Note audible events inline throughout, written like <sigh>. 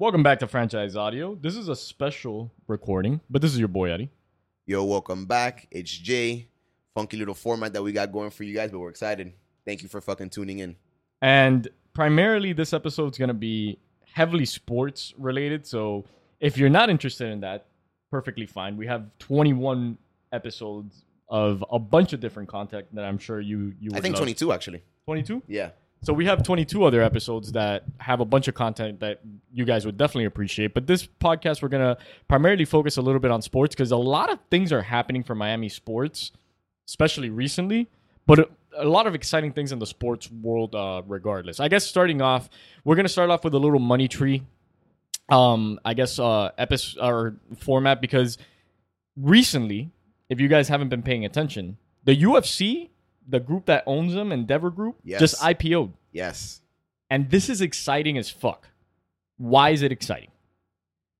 Welcome back to Franchise Audio. This is a special recording, but this is your boy Eddie. Yo, welcome back. It's Jay. Funky little format that we got going for you guys, but we're excited. Thank you for fucking tuning in. And primarily, this episode is going to be heavily sports related. So if you're not interested in that, perfectly fine. We have 21 episodes of a bunch of different content that I'm sure you you. I think love. 22 actually. 22. Yeah. So we have 22 other episodes that have a bunch of content that you guys would definitely appreciate. But this podcast, we're gonna primarily focus a little bit on sports because a lot of things are happening for Miami sports, especially recently. But a, lot of exciting things in the sports world, uh, regardless. I guess starting off, we're gonna start off with a little money tree. Um, I guess uh, episode or format because recently, if you guys haven't been paying attention, the UFC, the group that owns them, Endeavor Group, Yes. just IPO'd. Yes. And this is exciting as fuck. Why is it exciting?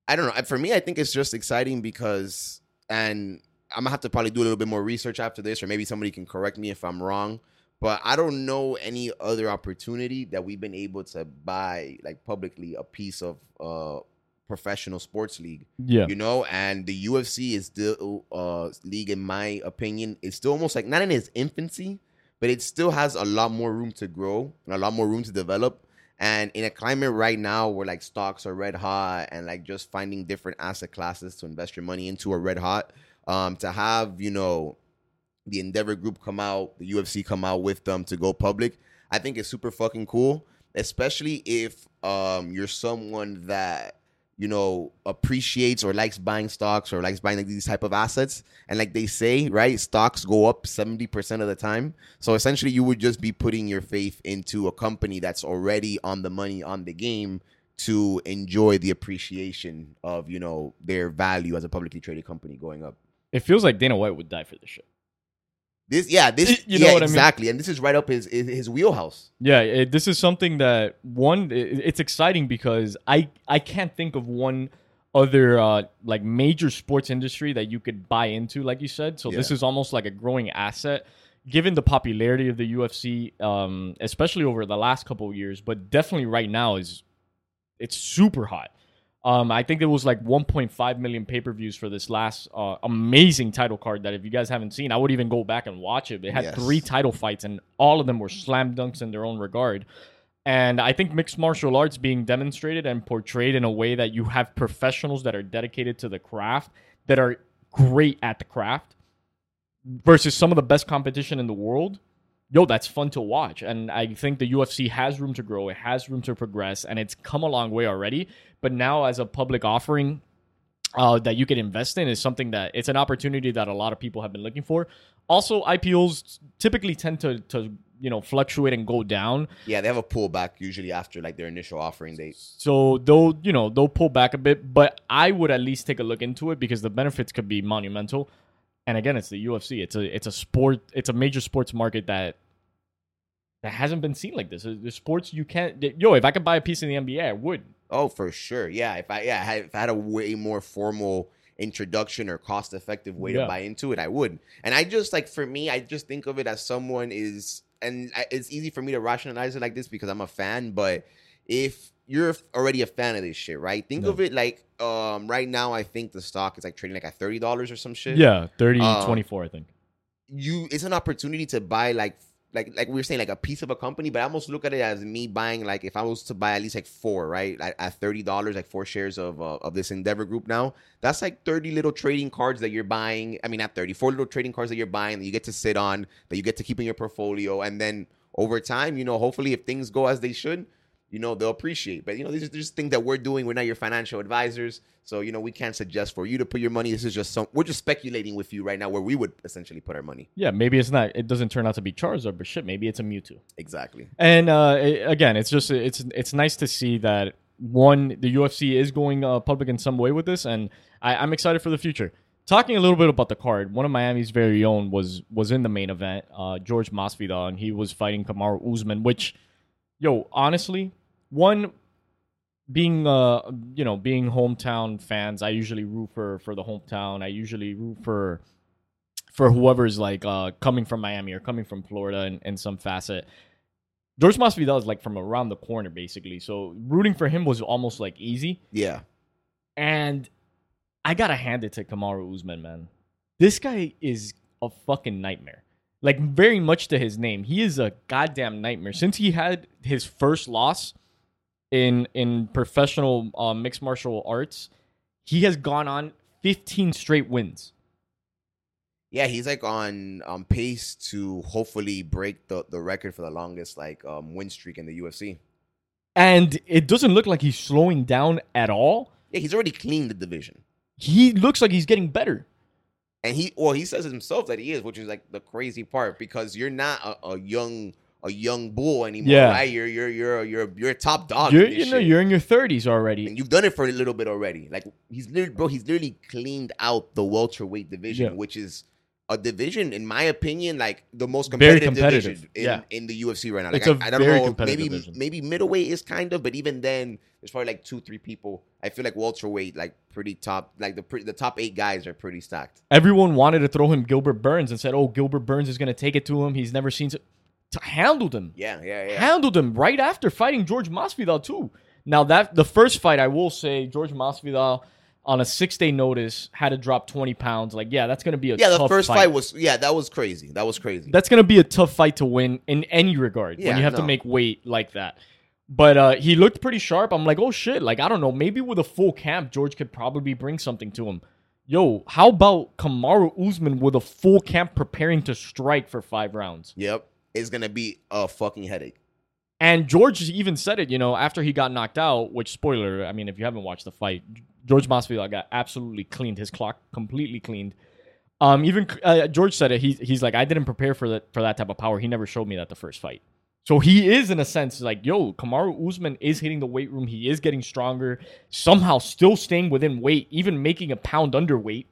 I don't know. For me, I think it's just exciting because, and I'm gonna have to probably do a little bit more research after this, or maybe somebody can correct me if I'm wrong. But I don't know any other opportunity that we've been able to buy, like publicly, a piece of uh professional sports league. Yeah. you know and the ufc is still uh league in my opinion it's still almost like not in its infancy but it still has a lot more room to grow and a lot more room to develop and in a climate right now where like stocks are red hot and like just finding different asset classes to invest your money into are red hot um to have you know the endeavor group come out the ufc come out with them to go public i think it's super fucking cool especially if um you're someone that you know appreciates or likes buying stocks or likes buying like these type of assets. And like they say right stocks go up 70% of the time. So essentially you would just be putting your faith into a company that's already on the money on the game to enjoy the appreciation of you know their value as a publicly traded company going up. It feels like Dana White would die for this shit. This yeah this You know yeah what I mean? exactly and this is right up his his, wheelhouse Yeah, it, this is something that one it, it's exciting because I I can't think of one other uh like major sports industry that you could buy into like you said. So this is almost like a growing asset given the popularity of the UFC um especially over the last couple of years, but definitely right now is it's super hot. Um, I think it was like 1.5 million pay per views for this last uh, amazing title card. That if you guys haven't seen, I would even go back and watch it. It had Yes. three title fights, and all of them were slam dunks in their own regard. And I think mixed martial arts being demonstrated and portrayed in a way that you have professionals that are dedicated to the craft, that are great at the craft, versus some of the best competition in the world yo, that's fun to watch. And I think the UFC has room to grow, it has room to progress, and it's come a long way already. But now, as a public offering uh, that you can invest in, is something that it's an opportunity that a lot of people have been looking for. Also, IPOs typically tend to, to you know fluctuate and go down. yeah they have a pullback usually after like their initial offering date So they'll you know they'll pull back a bit, but I would at least take a look into it because the benefits could be monumental. And again, it's the UFC. It's a it's a sport. It's a major sports market that that hasn't been seen like this. Uh, the sports you can't. Yo, if I could buy a piece in the NBA, I would. Oh, for sure. Yeah. If I yeah, if I had a way more formal introduction or cost effective way Yeah. to buy into it, I would. And I just like for me, I just think of it as someone is, and it's easy for me to rationalize it like this because I'm a fan. But if you're already a fan of this shit, right? Think Yeah. of it like um right now. I think the stock is like trading like at thirty dollars or some shit. Yeah, 30, Um, 24, I think. you it's an opportunity to buy like like like we were saying like a piece of a company but i almost look at it as me buying like if i was to buy at least like four right at, at $30 like four shares of uh, of this endeavor group now that's like 30 little trading cards that you're buying i mean not 30 four little trading cards that you're buying that you get to sit on that you get to keep in your portfolio and then over time you know hopefully if things go as they should you know they'll appreciate but you know these are just things that we're doing we're not your financial advisors so you know we can't suggest for you to put your money this is just some we're just speculating with you right now where we would essentially put our money Yeah, maybe it's not. It doesn't turn out to be Charizard, but shit, maybe it's a Mewtwo. exactly And uh, again, it's just it's it's nice to see that one the UFC is going uh, public in some way with this, and I, I'm excited for the future. Talking a little bit about the card, one of Miami's very own was was in the main event, uh, George Masvidal, and he was fighting Kamaru Usman. Which, yo, honestly, one being uh you know being hometown fans, I usually root for for the hometown. I usually root for for whoever's like uh coming from Miami or coming from Florida in, in some facet George Masvidal is like from around the corner, basically. So rooting for him was almost like easy. Yeah. And I gotta hand it to Kamaru Usman, man. This guy is a fucking nightmare. Like very much to his name, he is a goddamn nightmare. Since he had his first loss in in professional uh, mixed martial arts, he has gone on 15 straight wins. Yeah, he's like on um pace to hopefully break the, the record for the longest like um win streak in the UFC. And it doesn't look like he's slowing down at all. Yeah, he's already cleaned the division. He looks like he's getting better. And he well, he says himself that he is, which is like the crazy part because you're not a, a young a young bull anymore, Yeah. right? You're you're you're you're you're a top dog. You're, you know, shit. you're in your 30s already. and you've done it for a little bit already. Like he's literally, bro, he's literally cleaned out the welterweight division, Yeah. which is a division, in my opinion, like the most competitive, competitive, division in, yeah. in the UFC right now. Like It's a I I don't very know, competitive maybe division. maybe middleweight is kind of, but even then, there's probably like two, three people. I feel like welterweight, like pretty top, like the pre- the top eight guys are pretty stacked. Everyone wanted to throw him Gilbert Burns and said, "Oh, Gilbert Burns is going to take it to him. He's never seen handled him. Yeah, yeah, yeah. Handled him right after fighting George Masvidal too. Now that the first fight, I will say George Masvidal on a six day notice had to drop twenty pounds. Like, yeah, that's going to be a yeah, the first fight. fight was yeah, that was crazy. That was crazy. That's going to be a tough fight to win in any regard when Yeah, you have to make weight like that. But uh, he looked pretty sharp. I'm like, oh shit. Like, I don't know. Maybe with a full camp, George could probably bring something to him. Yo, how about Kamaru Usman with a full camp preparing to strike for five rounds? yep, it's gonna be a fucking headache. And George even said it, you know, after he got knocked out, which spoiler, I mean, if you haven't watched the fight, George Masvidal got absolutely cleaned, his clock completely cleaned. Um, even uh, George said it. He, he's like, I didn't prepare for that for that type of power. He never showed me that the first fight. So he is in a sense like, yo, Kamaru Usman is hitting the weight room. He is getting stronger. Somehow still staying within weight, even making a pound underweight.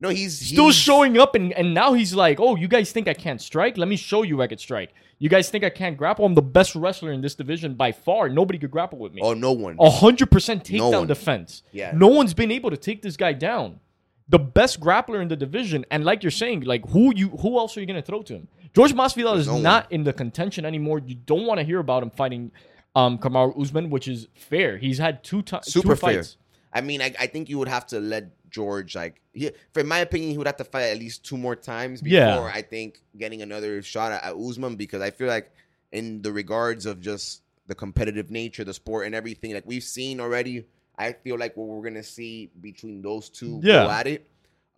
No, he's Still he's- showing up, and, and now he's like, oh, you guys think I can't strike? Let me show you I can strike. You guys think I can't grapple? I'm the best wrestler in this division by far. Nobody could grapple with me. Oh, no one. A hundred percent takedown one. defense. Yeah. No one's been able to take this guy down. The best grappler in the division, and like you're saying, like who you who else are you gonna throw to him? George Masvidal is no one. not in the contention anymore. You don't want to hear about him fighting um Kamaru Usman, which is fair. He's had two times super two fair. fights. I mean, I, I think you would have to let George like, he, for my opinion, he would have to fight at least two more times before Yeah. I think getting another shot at, at Usman because I feel like in the regards of just the competitive nature, the sport, and everything, like we've seen already. I feel like what we're gonna see between those two Yeah. go at it.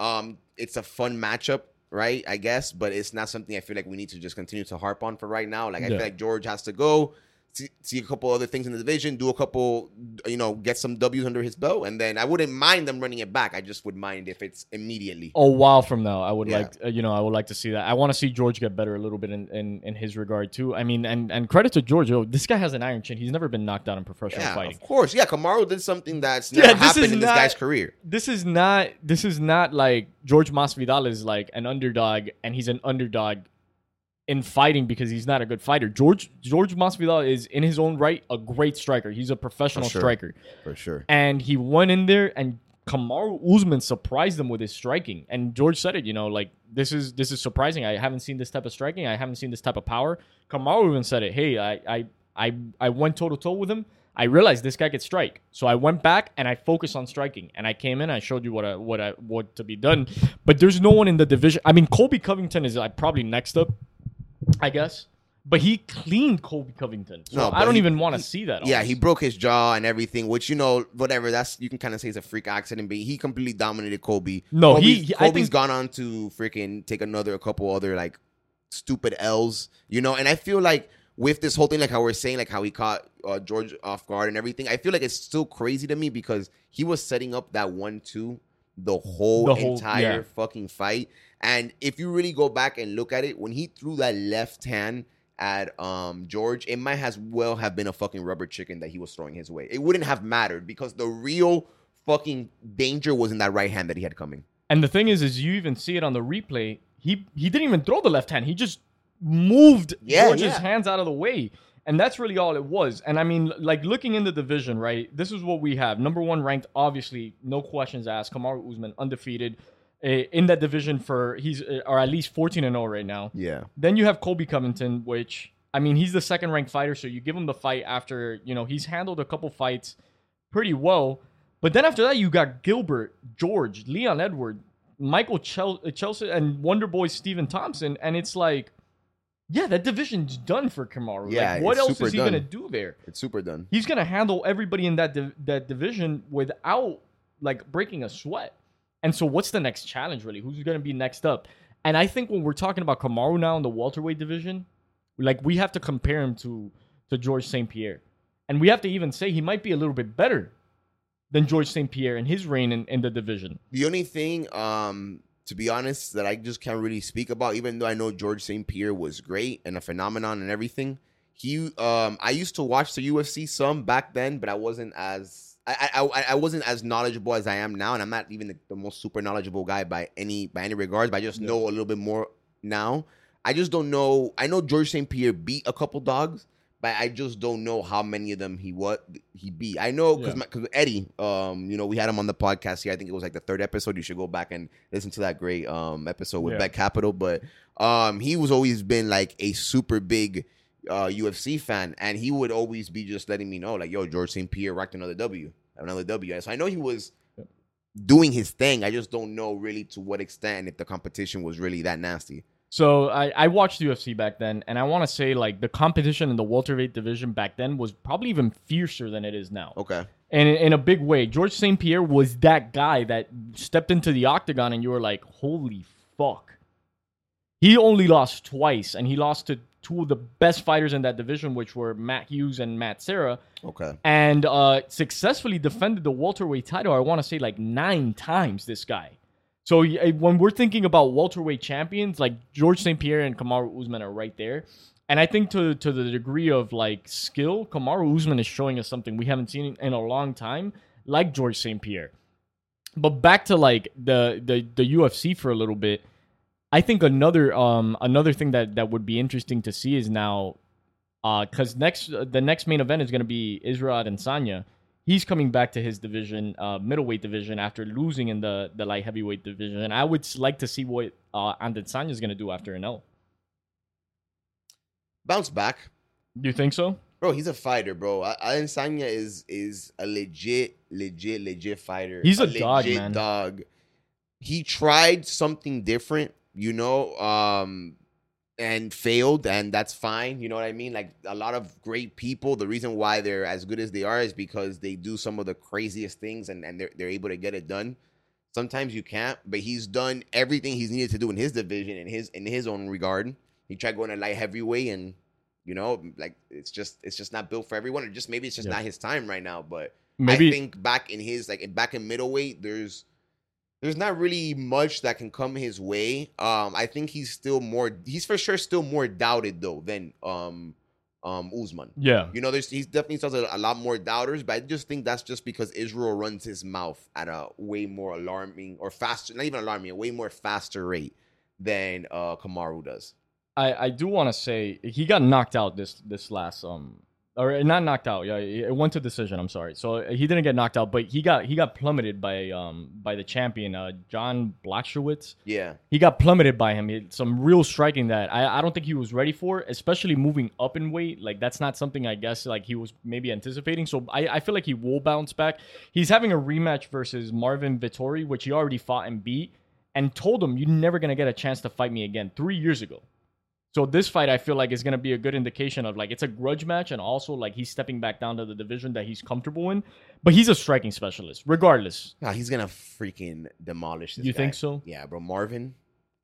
Um, it's a fun matchup, right? I guess, but it's not something I feel like we need to just continue to harp on for right now. Like I Yeah. feel like George has to go see, see a couple other things in the division, do a couple, you know, get some W's under his belt, and then I wouldn't mind them running it back. I just would mind if it's immediately. a while from now i would Yeah. like uh, you know i would like to see that i want to see george get better a little bit in, in in his regard too i mean and and credit to george yo, this guy has an iron chin he's never been knocked out in professional Yeah, fighting of course. Yeah, Kamaru did something that's Yeah, never this happened in this not- guy's career. this is not this is not like george masvidal is like an underdog and he's an underdog in fighting because he's not a good fighter george george masvidal is in his own right a great striker he's a professional For sure. striker For sure. and he went in there and Kamaru Usman surprised them with his striking. And George said it, you know, like this is this is surprising. I haven't seen this type of striking. I haven't seen this type of power. Kamaru even said it. Hey, I I I, I went toe to toe with him. I realized this guy could strike, so I went back and I focused on striking. And I came in. I showed you what I, what I, what to be done. But there's no one in the division. I mean, Colby Covington is like, probably next up, I guess. But he cleaned Colby Covington. So No, I don't he- even want to see that. Yeah, almost. he broke his jaw and everything, which you know, whatever. That's you can kind of say it's a freak accident, but he completely dominated Kobe. No, he- Kobe's, he- Kobe's think- gone on to freaking take another a couple other like stupid L's, you know. And I feel like with this whole thing, like how we're saying, like how he caught uh, George off guard and everything, I feel like it's still crazy to me because he was setting up that one-two the whole, The whole- entire yeah. fucking fight. And if you really go back and look at it, when he threw that left hand at um George, it might as well have been a fucking rubber chicken that he was throwing his way. It wouldn't have mattered because the real fucking danger was in that right hand that he had coming. And the thing is, is you even see it on the replay. He he didn't even throw the left hand. He just moved Yeah, George's yeah. hands out of the way. And that's really all it was. And I mean, like looking in the division, right? This is what we have. Number one ranked, obviously, no questions asked. Kamaru Usman, undefeated uh, in that division for he's uh, or at least 14 and 0 right now. Yeah. Then you have Colby Covington, which I mean, he's the second ranked fighter, so you give him the fight after, you know, he's handled a couple fights pretty well. But then after that, you got Gilbert, George, Leon Edward, Michael Chel- Chelsea, and Wonder Boy Stephen Thompson. And it's like, yeah, that division's done for Kamaru. Yeah, like, what else is he done. going to do there? It's super done. He's going to handle everybody in that div- that division without like breaking a sweat. And so, what's the next challenge, really? Who's going to be next up? And I think when we're talking about Kamaru now in the welterweight division, like we have to compare him to to George St. Pierre, and we have to even say he might be a little bit better than George St. Pierre in his reign in, in the division. The only thing, um, to be honest, that I just can't really speak about, even though I know George St. Pierre was great and a phenomenon and everything. He, um, I used to watch the UFC some back then, but I wasn't as I, I, I- wasn't as knowledgeable as I am now, and I'm not even the, the most super knowledgeable guy by any by any regards. But I just Yeah. know a little bit more now. I just don't know. I know George St. Pierre beat a couple dogs, but I just don't know how many of them he what he beat. I know because Yeah. Eddie, um, you know, we had him on the podcast here. I think it was like the third episode. You should go back and listen to that great um episode with Yeah. Bet Capital. But um, he was always been like a super big uh UFC fan, and he would always be just letting me know like, "Yo, George St. Pierre rocked another W, another W." So I know he was doing his thing. I just don't know really to what extent if the competition was really that nasty. So I, I watched UFC back then, and I want to say like the competition in the welterweight division back then was probably even fiercer than it is now. Okay. and in, in a big way. George St. Pierre was that guy that stepped into the octagon, and you were like, "Holy fuck!" He only lost twice, and he lost to two of the best fighters in that division, which were Matt Hughes and Matt Serra, Okay. and uh, successfully defended the welterweight title. I want to say like nine times. This guy. So when we're thinking about welterweight champions, like George St. Pierre and Kamaru Usman are right there. And I think to to the degree of like skill, Kamaru Usman is showing us something we haven't seen in a long time, like George St. Pierre. But back to like the the the UFC for a little bit. I think another um another thing that that would be interesting to see is now uh cuz next the next main event is going to be Israel Adesanya. He's coming back to his division, uh, middleweight division, after losing in the, the light heavyweight division. And I would like to see what uh, Adesanya is going to do after an L. Bounce back. Do you think so? Bro, he's a fighter, bro. A- Adesanya is is a legit, legit, legit fighter. He's a dog, legit man. Dog. He tried something different, you know, um, and failed, and that's fine. You know what I mean? Like a lot of great people, the reason why they're as good as they are is because they do some of the craziest things, and and they're they're able to get it done. Sometimes you can't, but he's done everything he's needed to do in his division, in his in his own regard. He tried going to light heavyweight and you know, like it's just it's just not built for everyone, or just maybe it's just Yeah. not his time right now. But Maybe I think back in his like back in middleweight, there's there's not really much that can come his way. Um, I think he's still more he's for sure still more doubted though than um um Usman. yeah. You know, there's he's definitely still a, a lot more doubters, but I just think that's just because Israel runs his mouth at a way more alarming or faster, not even alarming, a way more faster rate than uh Kamaru does. I, I do want to say he got knocked out this this last um or not knocked out. Yeah it went to decision. I'm sorry. So he didn't get knocked out but he got he got plummeted by um by the champion uh John Blachowicz Yeah. he got plummeted by him. He- some real striking that I, I don't think he was ready for especially moving up in weight. Like that's not something I guess like he was maybe anticipating. So I, I feel like he will bounce back. He's having a rematch versus Marvin Vettori which he already fought and beat and told him you're never gonna get a chance to fight me again. Three years ago so this fight, I feel like, is going to be a good indication of like it's a grudge match, and also like he's stepping back down to the division that he's comfortable in. But he's a striking specialist, regardless. Nah, he's gonna freaking demolish this. You guy. think so? Yeah, bro. Marvin,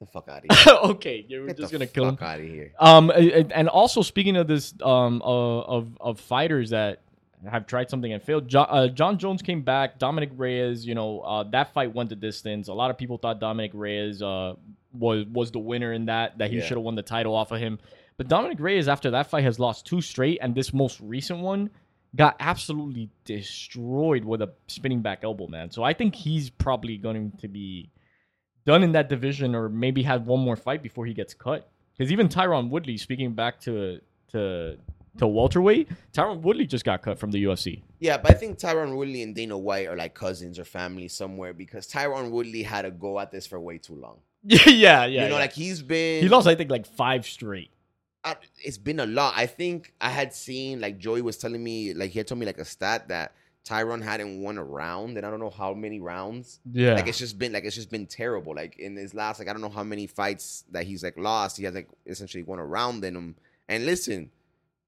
the fuck out of <laughs> here. okay, you're Get just gonna kill him. fuck out of here. Um, and and also speaking of this, um, uh, of of fighters that have tried something and failed. John, uh, John Jones came back. Dominick Reyes, you know, uh, that fight went the distance. A lot of people thought Dominick Reyes uh was was the winner in that that he Yeah. should have won the title off of him. But Dominick Reyes after that fight has lost two straight, and this most recent one got absolutely destroyed with a spinning back elbow, man. So I think he's probably going to be done in that division, or maybe have one more fight before he gets cut. Because even Tyron Woodley, speaking back to to to welterweight, Tyron Woodley just got cut from the UFC. Yeah, but I think Tyron Woodley and Dana White are like cousins or family somewhere because Tyron Woodley had to go at this for way too long. Yeah, <laughs> yeah, yeah. you know, yeah. like he's been he lost, I think, like five straight. I, it's been a lot. I think I had seen like Joey was telling me like he had told me like a stat that Tyron hadn't won a round, and I don't know how many rounds. Yeah. Like it's just been like it's just been terrible. Like in his last like I don't know how many fights that he's like lost. He has like essentially won a round in him. And listen,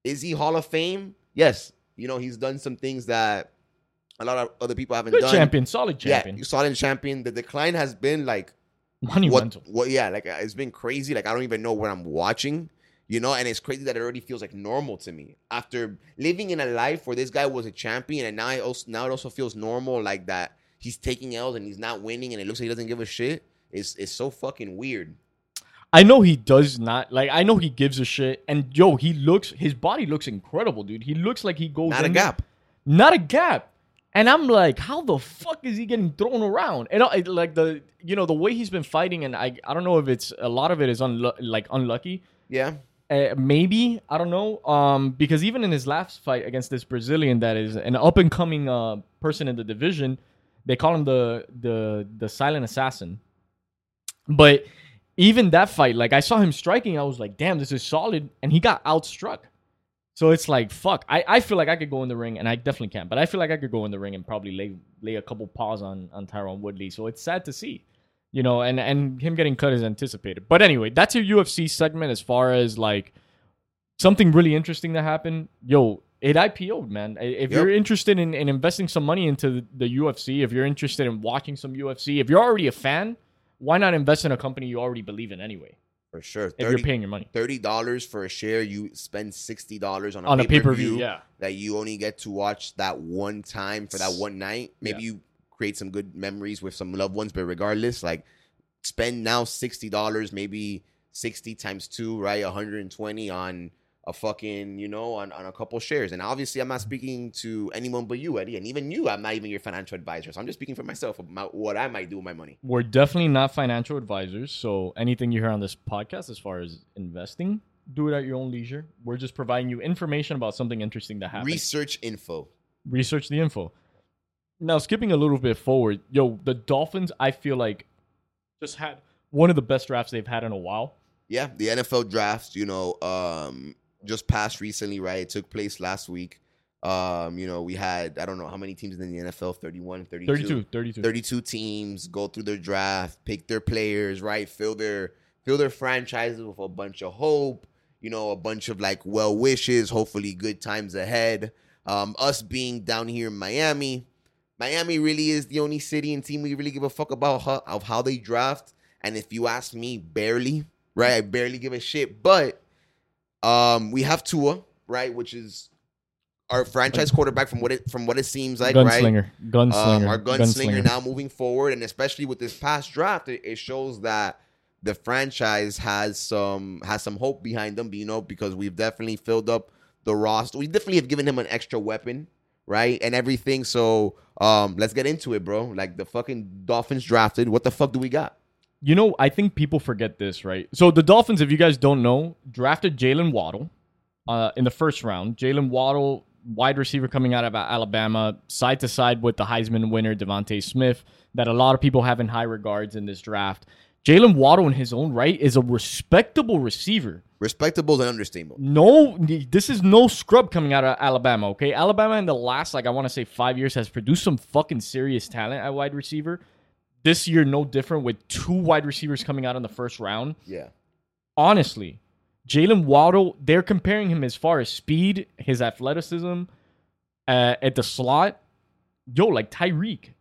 is he Hall of Fame? Yes. You know he's done some things that a lot of other people haven't Good done. champion, solid champion. Yeah, solid champion. The decline has been like Monumental. what, what yeah like uh, it's been crazy like i don't even know what i'm watching you know and it's crazy that it already feels like normal to me after living in a life where this guy was a champion and now I also now it also feels normal like that he's taking L's and he's not winning and it looks like he doesn't give a shit it's it's so fucking weird I know he does not like. I know he gives a shit, and yo, he looks. His body looks incredible, dude. He looks like he goes not a gap not a gap. And I'm like, how the fuck is he getting thrown around? And I, like the, you know, the way he's been fighting, and I, I don't know if it's a lot of it is unlu- like unlucky. yeah Uh, maybe I don't know. Um, because even in his last fight against this Brazilian, that is an up and coming uh person in the division, they call him the the the silent assassin. But even that fight, like I saw him striking, I was like, damn, this is solid, and he got outstruck. So it's like, fuck. I, I feel like I could go in the ring, and I definitely can't, but I feel like I could go in the ring and probably lay lay a couple paws on on Tyron Woodley. So it's sad to see, you know, and and him getting cut is anticipated. But anyway, that's your UFC segment as far as like something really interesting that happened. Yo, it IPO'd, man. If Yep. you're interested in, in investing some money into the, the UFC, if you're interested in watching some UFC, if you're already a fan, why not invest in a company you already believe in anyway? For sure If you're 30 paying your money $30 for a share you spend $60 on a, on pay per pay-per-view view, yeah. that you only get to watch that one time for that one night. Maybe Yeah. you create some good memories with some loved ones, but regardless, like spend now sixty dollars, maybe sixty times two, right? One hundred and twenty on a fucking, you know, on, on a couple shares. And obviously, I'm not speaking to anyone but you, Eddie, and even you. I'm not even your financial advisor, so I'm just speaking for myself about what I might do with my money. We're definitely not financial advisors, so anything you hear on this podcast as far as investing, do it at your own leisure. We're just providing you information about something interesting that happened. Research info. research the info. Now, skipping a little bit forward, yo, the Dolphins, I feel like just had one of the best drafts they've had in a while. Yeah, the NFL drafts, you know, um, just passed recently, right? It took place last week. Um, you know, we had I don't know how many teams in the NFL, 31, 32, 32, 32. 32 teams go through their draft, pick their players, right? Fill their fill their franchises with a bunch of hope, you know, a bunch of like well wishes, hopefully good times ahead. Um, us being down here in Miami, Miami really is the only city and team we really give a fuck about how, of how they draft. And if you ask me, barely, right? I barely give a shit. But um, we have Tua, right, which is our franchise quarterback from what it from what it seems like, right? gunslinger, gunslinger, Um, our gunslinger, now moving forward, and especially with this past draft, it, it shows that the franchise has some has some hope behind them. You know, because we've definitely filled up the roster. We definitely have given him an extra weapon, right, and everything. So, um, let's get into it, bro. Like the fucking Dolphins drafted. What the fuck do we got? You know, I think people forget this, right? So the Dolphins, if you guys don't know, drafted Jaylen Waddle uh, in the first round. Jaylen Waddle, wide receiver coming out of Alabama, side to side with the Heisman winner DeVonta Smith, that a lot of people have in high regards in this draft. Jaylen Waddle, in his own right, is a respectable receiver. Respectable and understandable. No, this is no scrub coming out of Alabama. Okay, Alabama in the last, like I want to say, five years has produced some fucking serious talent at wide receiver. This year, no different with two wide receivers coming out in the first round. Yeah, Honestly, Jaylen Waddle, they're comparing him as far as speed, his athleticism uh, at the slot. Yo, like Tyreek.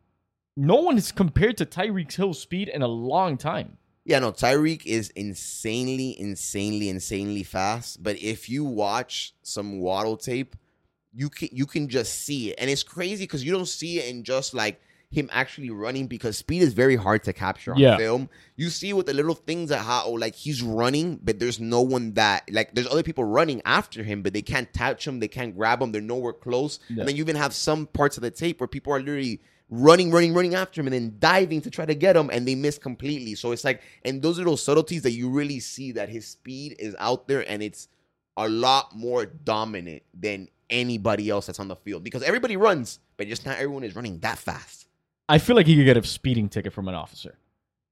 No one is compared to Tyreek Hill's speed in a long time. Yeah, no, Tyreek is insanely, insanely, insanely fast. But if you watch some Waddle tape, you can you can just see it, and it's crazy because you don't see it in just like him actually running because speed is very hard to capture on Yeah. film. You see with the little things that how like he's running, but there's no one that like there's other people running after him, but they can't touch him, they can't grab him, they're nowhere close. Yeah. And then you even have some parts of the tape where people are literally running, running, running after him and then diving to try to get him and they miss completely. So it's like, and those little subtleties that you really see that his speed is out there and it's a lot more dominant than anybody else that's on the field because everybody runs, but just not everyone is running that fast. I feel like he could get a speeding ticket from an officer.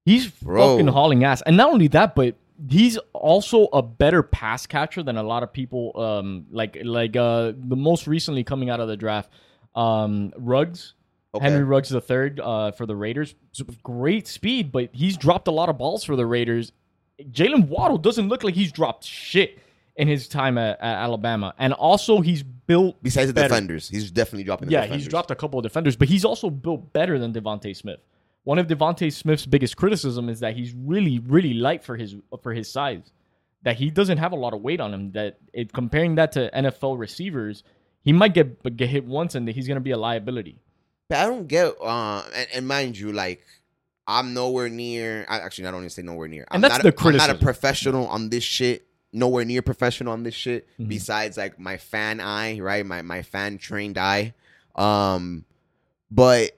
He's Bro. fucking hauling ass. And not only that, but he's also a better pass catcher than a lot of people. Um, like like uh, the most recently coming out of the draft, um, Ruggs. Okay. Henry Ruggs the third uh, for the Raiders. Great speed, but he's dropped a lot of balls for the Raiders. Jaylen Waddle doesn't look like he's dropped shit in his time at, at Alabama, and also he's built. Besides the defenders, he's definitely dropping. The Yeah, defenders. he's dropped a couple of defenders, but he's also built better than DeVonta Smith. One of DeVonta Smith's biggest criticism is that he's really, really light for his for his size. That he doesn't have a lot of weight on him. That it, comparing that to NFL receivers, he might get get hit once and he's going to be a liability. But I don't get. Uh, and, and mind you, like I'm nowhere near. I, actually, I don't even say nowhere near. I'm And that's not the a, I'm not a professional on this shit. Nowhere near professional on this shit. Mhm. Besides, like my fan eye, right? My my fan trained eye. Um, but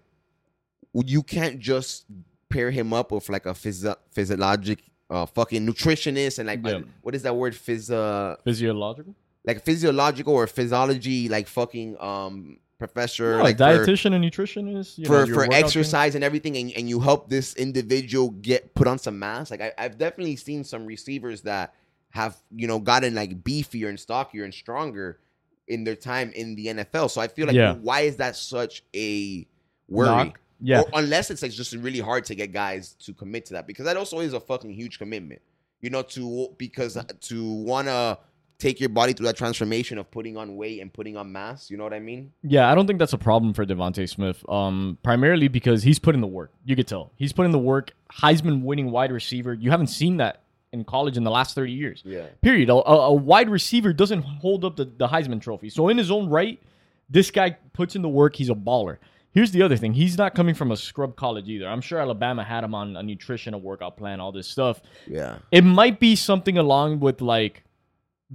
you can't just pair him up with like a physio- physiologic, uh, fucking nutritionist and like Yeah. what is that word? Physio Physiological, like physiological or physiology like fucking um professor no, like like for- dietitian and nutritionist you know, for for workout thing. exercise and everything and, and you help this individual get put on some mass like I, i've definitely seen some receivers that have you know gotten like beefier and stockier and stronger in their time in the nfl so i feel like Yeah. why is that such a worry Knock. Yeah, or unless it's like just really hard to get guys to commit to that because that also is a fucking huge commitment you know to because to want to take your body through that transformation of putting on weight and putting on mass you know what i mean Yeah, I don't think that's a problem for DeVonta Smith. Um, primarily because he's put in the work. You could tell he's put in the work. Heisman winning wide receiver. You haven't seen that in college in the last thirty years. yeah Period. A, a, a wide receiver doesn't hold up the, the Heisman Trophy. So in his own right, this guy puts in the work. He's a baller. Here's the other thing. He's not coming from a scrub college either. I'm sure Alabama had him on a nutrition, a workout plan, all this stuff. yeah It might be something along with like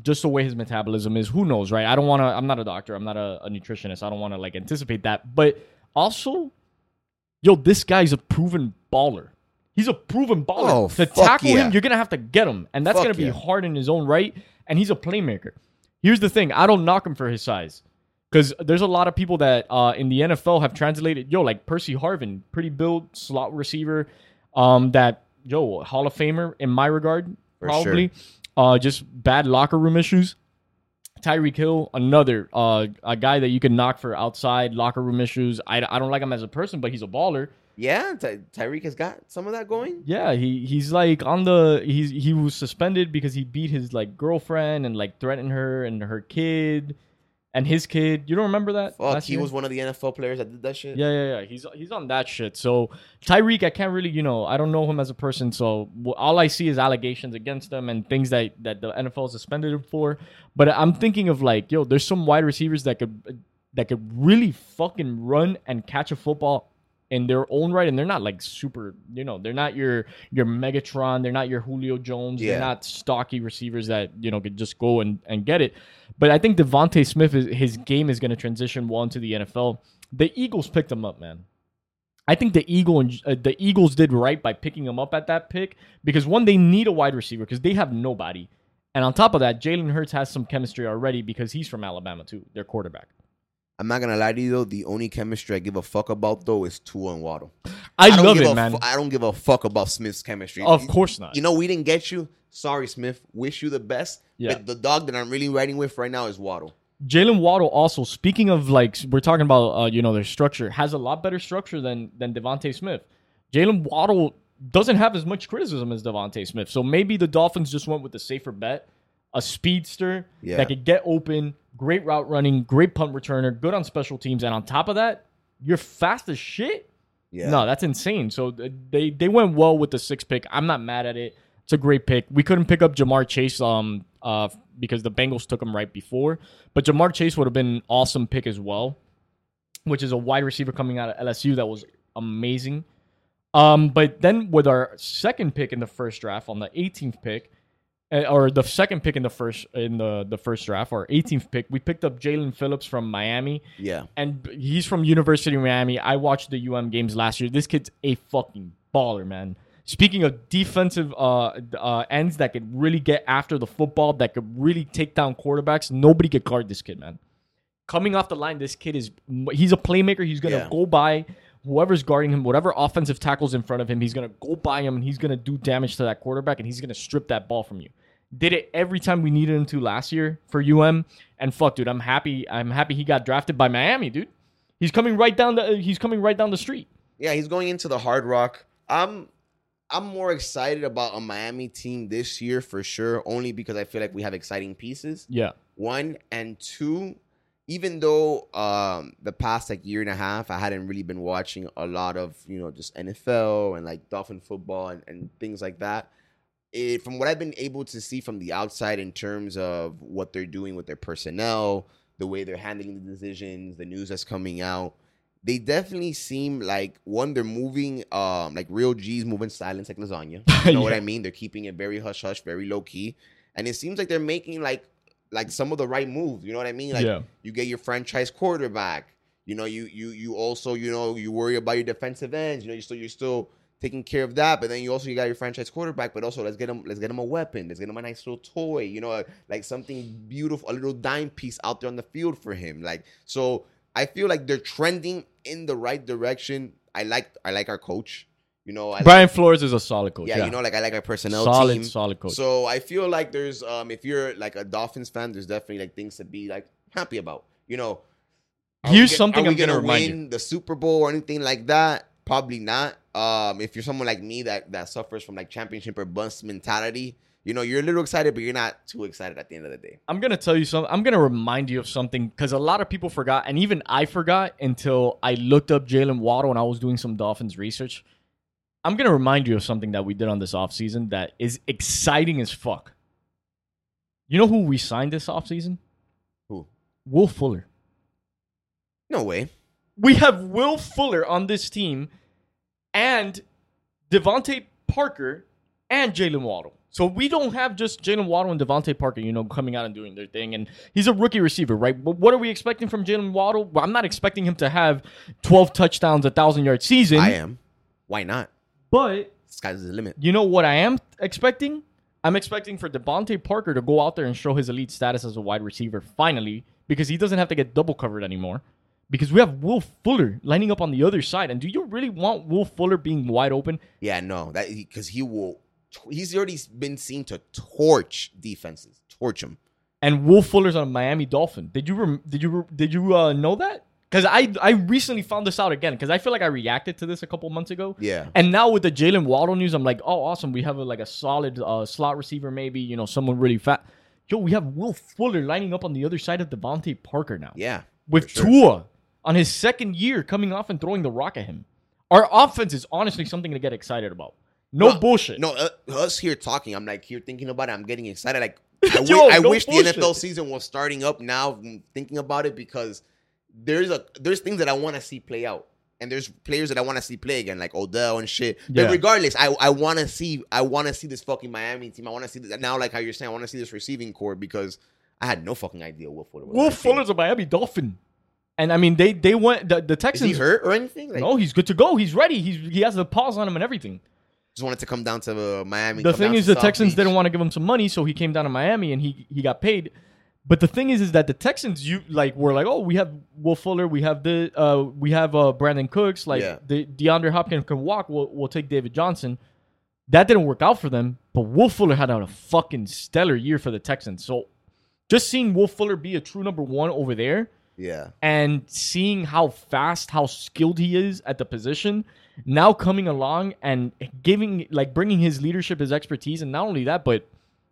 just the way his metabolism is. Who knows, right? I don't want to. I'm not a doctor. I'm not a, a nutritionist. I don't want to like anticipate that. But also, yo, this guy's a proven baller. He's a proven baller. Oh, to tackle yeah. him, you're gonna have to get him, and that's Fuck gonna be yeah. hard in his own right. And he's a playmaker. Here's the thing: I don't knock him for his size. Because there's a lot of people that uh, in the NFL have translated, yo, like Percy Harvin, pretty built slot receiver, um, that yo Hall of Famer in my regard, For probably. Uh, just bad locker room issues. Tyreek Hill, another uh, a guy that you can knock for outside locker room issues. I, I don't like him as a person, but he's a baller. Yeah, Ty- Tyreek has got some of that going. Yeah, he he's like on the he's he was suspended because he beat his like girlfriend and like threatened her and her kid and his kid. You don't remember that? Fuck, he year? was one of the NFL players that did that shit. Yeah, yeah, yeah. He's he's on that shit. So Tyreek, I can't really, you know, I don't know him as a person. So all I see is allegations against him and things that that the NFL suspended him for. But I'm thinking of like, yo, there's some wide receivers that could that could really fucking run and catch a football in their own right, and they're not like super, you know, they're not your your Megatron, they're not your Julio Jones, Yeah. they're not stocky receivers that you know could just go and, and get it. But I think DeVonta Smith is his game is going to transition well into the NFL. The Eagles picked him up, man. I think the Eagle and uh, the Eagles did right by picking him up at that pick because one, they need a wide receiver because they have nobody, and on top of that, Jalen Hurts has some chemistry already because he's from Alabama too, their quarterback. I'm not gonna lie to you though. The only chemistry I give a fuck about though is Tua and Waddle. I, don't love it, man. fu- I don't give a fuck about Smith's chemistry. of course not. You know we didn't get you. Sorry, Smith. Wish you the best. Yeah. But the dog that I'm really riding with right now is Waddle. Jaylen Waddle also speaking of like we're talking about uh, you know their structure has a lot better structure than than DeVonta Smith. Jaylen Waddle doesn't have as much criticism as DeVonta Smith, so maybe the Dolphins just went with the safer bet, a speedster Yeah. that could get open, great route running, great punt returner, good on special teams, and on top of that, you're fast as shit. Yeah. No, that's insane. So they they went well with the six pick. I'm not mad at it. It's a great pick. We couldn't pick up Ja'Marr Chase um uh because the Bengals took him right before, but Ja'Marr Chase would have been an awesome pick as well, which is a wide receiver coming out of LSU that was amazing. Um, but then with our second pick in the first draft on the 18th pick, uh, or the second pick in the first in the the first draft, or 18th pick, we picked up Jaelan Phillips from Miami Yeah. and he's from University of Miami. I watched the UM games last year. This kid's a fucking baller, man. Speaking of defensive uh, uh, ends that could really get after the football, that could really take down quarterbacks, nobody could guard this kid, man. Coming off the line, this kid is he's a playmaker. He's gonna Yeah. go by whoever's guarding him, whatever offensive tackles in front of him, he's gonna go by him and he's gonna do damage to that quarterback and he's gonna strip that ball from you. Did it every time we needed him to last year for UM. And fuck, dude, I'm happy. I'm happy he got drafted by Miami, dude. He's coming right down the. He's coming right down the street. Yeah, he's going into the Hard Rock. I'm I'm more excited about a Miami team this year for sure, only because I feel like we have exciting pieces. Yeah. One and two, even though um the past like year and a half I hadn't really been watching a lot of, you know, just NFL and like Dolphin football and, and things like that. It, from what I've been able to see from the outside in terms of what they're doing with their personnel, the way they're handling the decisions, the news that's coming out, they definitely seem like one, they're moving um like real G's moving silence like lasagna. <laughs> You know what I mean? They're keeping it very hush hush, very low key. And it seems like they're making like like some of the right moves. You know what I mean? Like yeah. you get your franchise quarterback. You know, you you you also, you know, you worry about your defensive ends. You know, you're still you're still taking care of that, but then you also you got your franchise quarterback, but also let's get him let's get him a weapon. Let's get him a nice little toy, you know, like something beautiful, a little dime piece out there on the field for him. Like so I feel like they're trending in the right direction. I like I like our coach. You know, I Brian Flores is a solid coach. yeah, Yeah, you know, like I like our personnel solid, team. solid coach. So I feel like there's um if you're like a Dolphins fan, there's definitely like things to be like happy about. You know, are Here's get- something I'm gonna remind win the Super Bowl or anything like that? Probably not. Um, if you're someone like me that that suffers from like championship or bust mentality, you know, you're a little excited, but you're not too excited at the end of the day. I'm gonna tell you something. I'm gonna remind you of something because a lot of people forgot, and even I forgot until I looked up Jaylen Waddle and I was doing some Dolphins research. I'm gonna remind you of something that we did on this offseason that is exciting as fuck. You know who we signed this offseason? Who? Will Fuller. No way. We have Will Fuller on this team and DeVante Parker and Jaylen Waddle. So we don't have just Jaylen Waddle and DeVante Parker, you know, coming out and doing their thing. And he's a rookie receiver, right? But what are we expecting from Jaylen Waddle? Well, I'm not expecting him to have 12 touchdowns, a thousand yard season. I am. Why not? But Sky's the limit. you know what I am expecting? I'm expecting for Devontae Parker to go out there and show his elite status as a wide receiver finally, because he doesn't have to get double covered anymore. Because we have Will Fuller lining up on the other side. And do you really want Will Fuller being wide open? Yeah, no, that because he will. He's already been seen to torch defenses, torch them. And Will Fuller's on a Miami Dolphin. Did you rem- did you did you uh, know that? Because I I recently found this out again. Because I feel like I reacted to this a couple months ago. Yeah. And now with the Jaylen Waddle news, I'm like, oh, awesome. We have a, like a solid uh, slot receiver, maybe you know someone really fat. Yo, we have Will Fuller lining up on the other side of DeVante Parker now. Yeah. with sure. Tua on his second year coming off and throwing the rock at him. Our offense is honestly something to get excited about. No bullshit. No, uh, us here talking, I'm like here thinking about it. I'm getting excited. Like <laughs> I, Yo, wi- no wish bullshit. the NFL season was starting up now. mm, Thinking about it because there's a there's things that I want to see play out, and there's players that I want to see play again, like Odell and shit. Yeah. But regardless, I I want to see I want to see this fucking Miami team. I want to see this now, like how you're saying. I want to see this receiving corps because I had no fucking idea what Fuller was. Will on that team. Fuller's a Miami Dolphin. And I mean, they they went the, the Is Texans. he hurt or anything? Like, No, he's good to go. He's ready. He's he has the pause on him and everything. just wanted to come down to uh, Miami. the thing is, the South Texans Beach. didn't want to give him some money, so he came down to Miami and he he got paid. But the thing is, is that the Texans, you like, were like, oh, we have Will Fuller, we have the, uh, we have uh, Brandin Cooks, like Yeah. the DeAndre Hopkins can walk. We'll, we'll take David Johnson. That didn't work out for them. But Will Fuller had a fucking stellar year for the Texans. So just seeing Will Fuller be a true number one over there, Yeah. and seeing how fast, how skilled he is at the position, now coming along and giving, like, bringing his leadership, his expertise, and not only that, but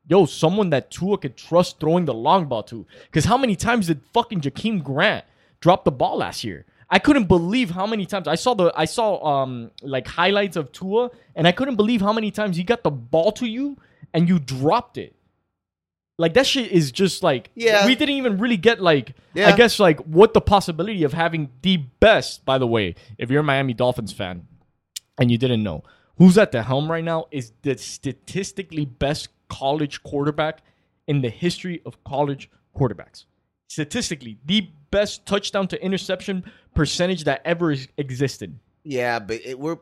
yo, someone that Tua could trust throwing the long ball to. Because how many times did fucking Jakeem Grant drop the ball last year? I couldn't believe how many times I saw the I saw um like highlights of Tua, and I couldn't believe how many times he got the ball to you and you dropped it. Like that shit is just like Yeah. we didn't even really get like I guess like what the possibility of having the best. By the way, if you're a Miami Dolphins fan and you didn't know, who's at the helm right now is the statistically best college quarterback in the history of college quarterbacks. Statistically, the best touchdown to interception percentage that ever existed. Yeah, but it, we're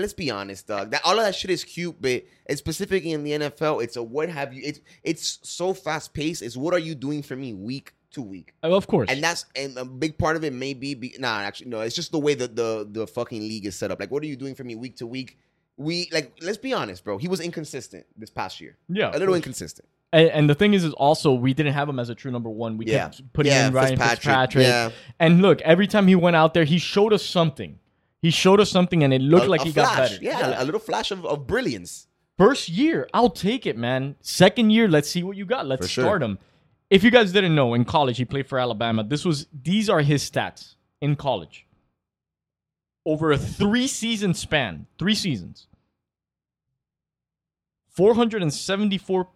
let's be honest, dog. That all of that shit is cute, but it's specifically in the NFL. It's a what have you? It's it's so fast paced. It's what are you doing for me week to week? Uh, Of course. And that's and a big part of it may be, be nah, actually no, it's just the way that the the fucking league is set up. Like, what are you doing for me week to week? We like, let's be honest, bro. He was inconsistent this past year. yeah. A little inconsistent. And, and the thing is, is also we didn't have him as a true number one. We Yeah. kept putting yeah, in Ryan Fitzpatrick. Yeah, And look, every time he went out there, he showed us something. He showed us something, and it looked A- like a he got better. Yeah, a little flash of, of brilliance. First year, I'll take it, man. Second year, let's see what you got. Let's sure. start him. If you guys didn't know, in college he played for Alabama. This was these are his stats in college. Over a three season span, three seasons. 474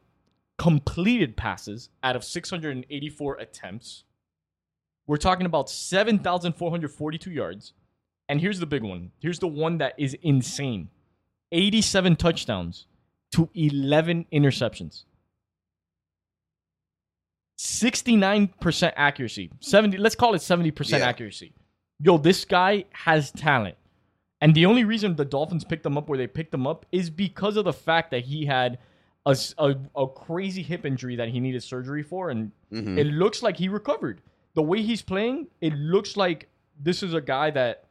completed passes out of 684 attempts. We're talking about 7,442 yards. And here's the big one. Here's the one that is insane 87 touchdowns to 11 interceptions. 69% accuracy. 70 let's call it 70% Yeah. accuracy. Yo, this guy has talent. And the only reason the Dolphins picked him up where they picked him up is because of the fact that he had a a crazy hip injury that he needed surgery for and Mhm. it looks like he recovered. The way he's playing, it looks like this is a guy that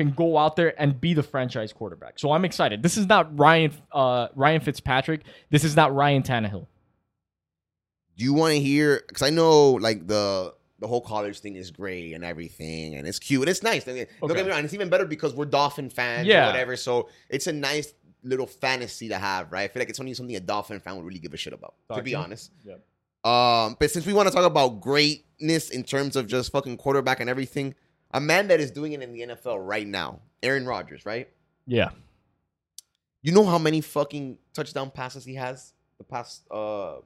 can go out there and be the franchise quarterback. So I'm excited. This is not Ryan uh, Ryan Fitzpatrick. This is not Ryan Tannehill. Do you want to hear? Because I know like the the whole college thing is great and everything, and it's cute and it's nice. Don't Okay. get me wrong, it's even better because we're Dolphin fans Yeah. or whatever. So it's a nice little fantasy to have, right? I feel like it's only something a Dolphin fan would really give a shit about, to be honest. Yeah. Um, but since we want to talk about greatness in terms of just fucking quarterback and everything, a man that is doing it in the NFL right now, Aaron Rodgers, right? Yeah. You know how many fucking touchdown passes he has the past uh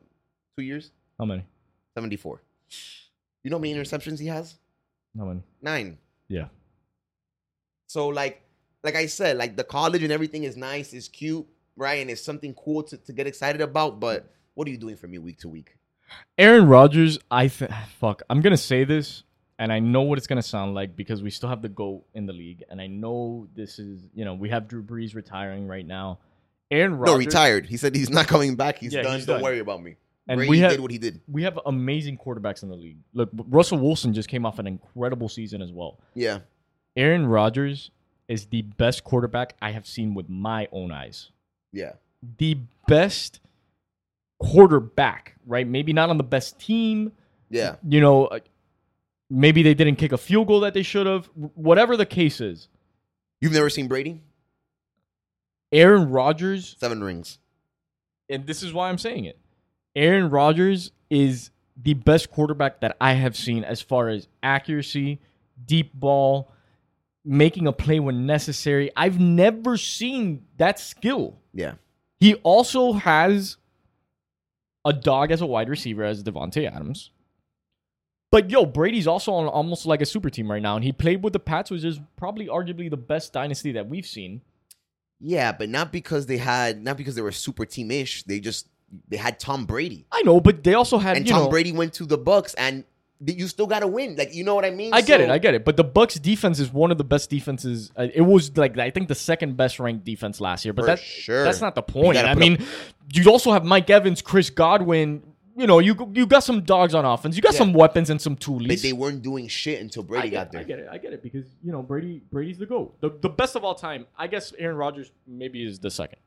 two years? How many? 74. You know how many interceptions he has? How many? Nine. Yeah. So like like I said, like the college and everything is nice, is cute, right? And it's something cool to, to get excited about, but what are you doing for me week to week? Aaron Rodgers, I th- fuck. I'm gonna say this, and I know what it's gonna sound like because we still have the goat in the league, and I know this is you know we have Drew Brees retiring right now. Aaron Rodgers, No, retired. He said he's not coming back. He's Yeah, done. he's Don't worry about me. And Brady we have- did what he did. we have amazing quarterbacks in the league. Look, Russell Wilson just came off an incredible season as well. Yeah. Aaron Rodgers is the best quarterback I have seen with my own eyes. Yeah. The best quarterback, right? Maybe not on the best team. Yeah. You know, uh, maybe they didn't kick a field goal that they should have. Whatever the case is, You've never seen Brady? Aaron Rodgers, Seven rings. and this is why I'm saying it. Aaron Rodgers is the best quarterback that I have seen as far as accuracy, deep ball, making a play when necessary. I've never seen that skill. Yeah. He also has a dog as a wide receiver as Davante Adams. But yo, Brady's also on almost like a super team right now, and he played with the Pats, which is probably arguably the best dynasty that we've seen. Yeah, but not because they had not because they were super team ish. They just they had Tom Brady. I know, but they also had And you Tom know, Brady went to the Bucks and you still gotta win. Like you know what I mean? I get it, I get it. But the Bucks defense is one of the best defenses. uh, It was like I think the second best ranked defense last year. But For that sure. that's not the point. I mean, you also have Mike Evans, Chris Godwin. You know, you you got some dogs on offense. You got Yeah. some weapons and some But toolies. they weren't doing shit until Brady get, got there. I get it. I get it because you know Brady. Brady's the goat, the the best of all time. I guess Aaron Rodgers maybe is the second.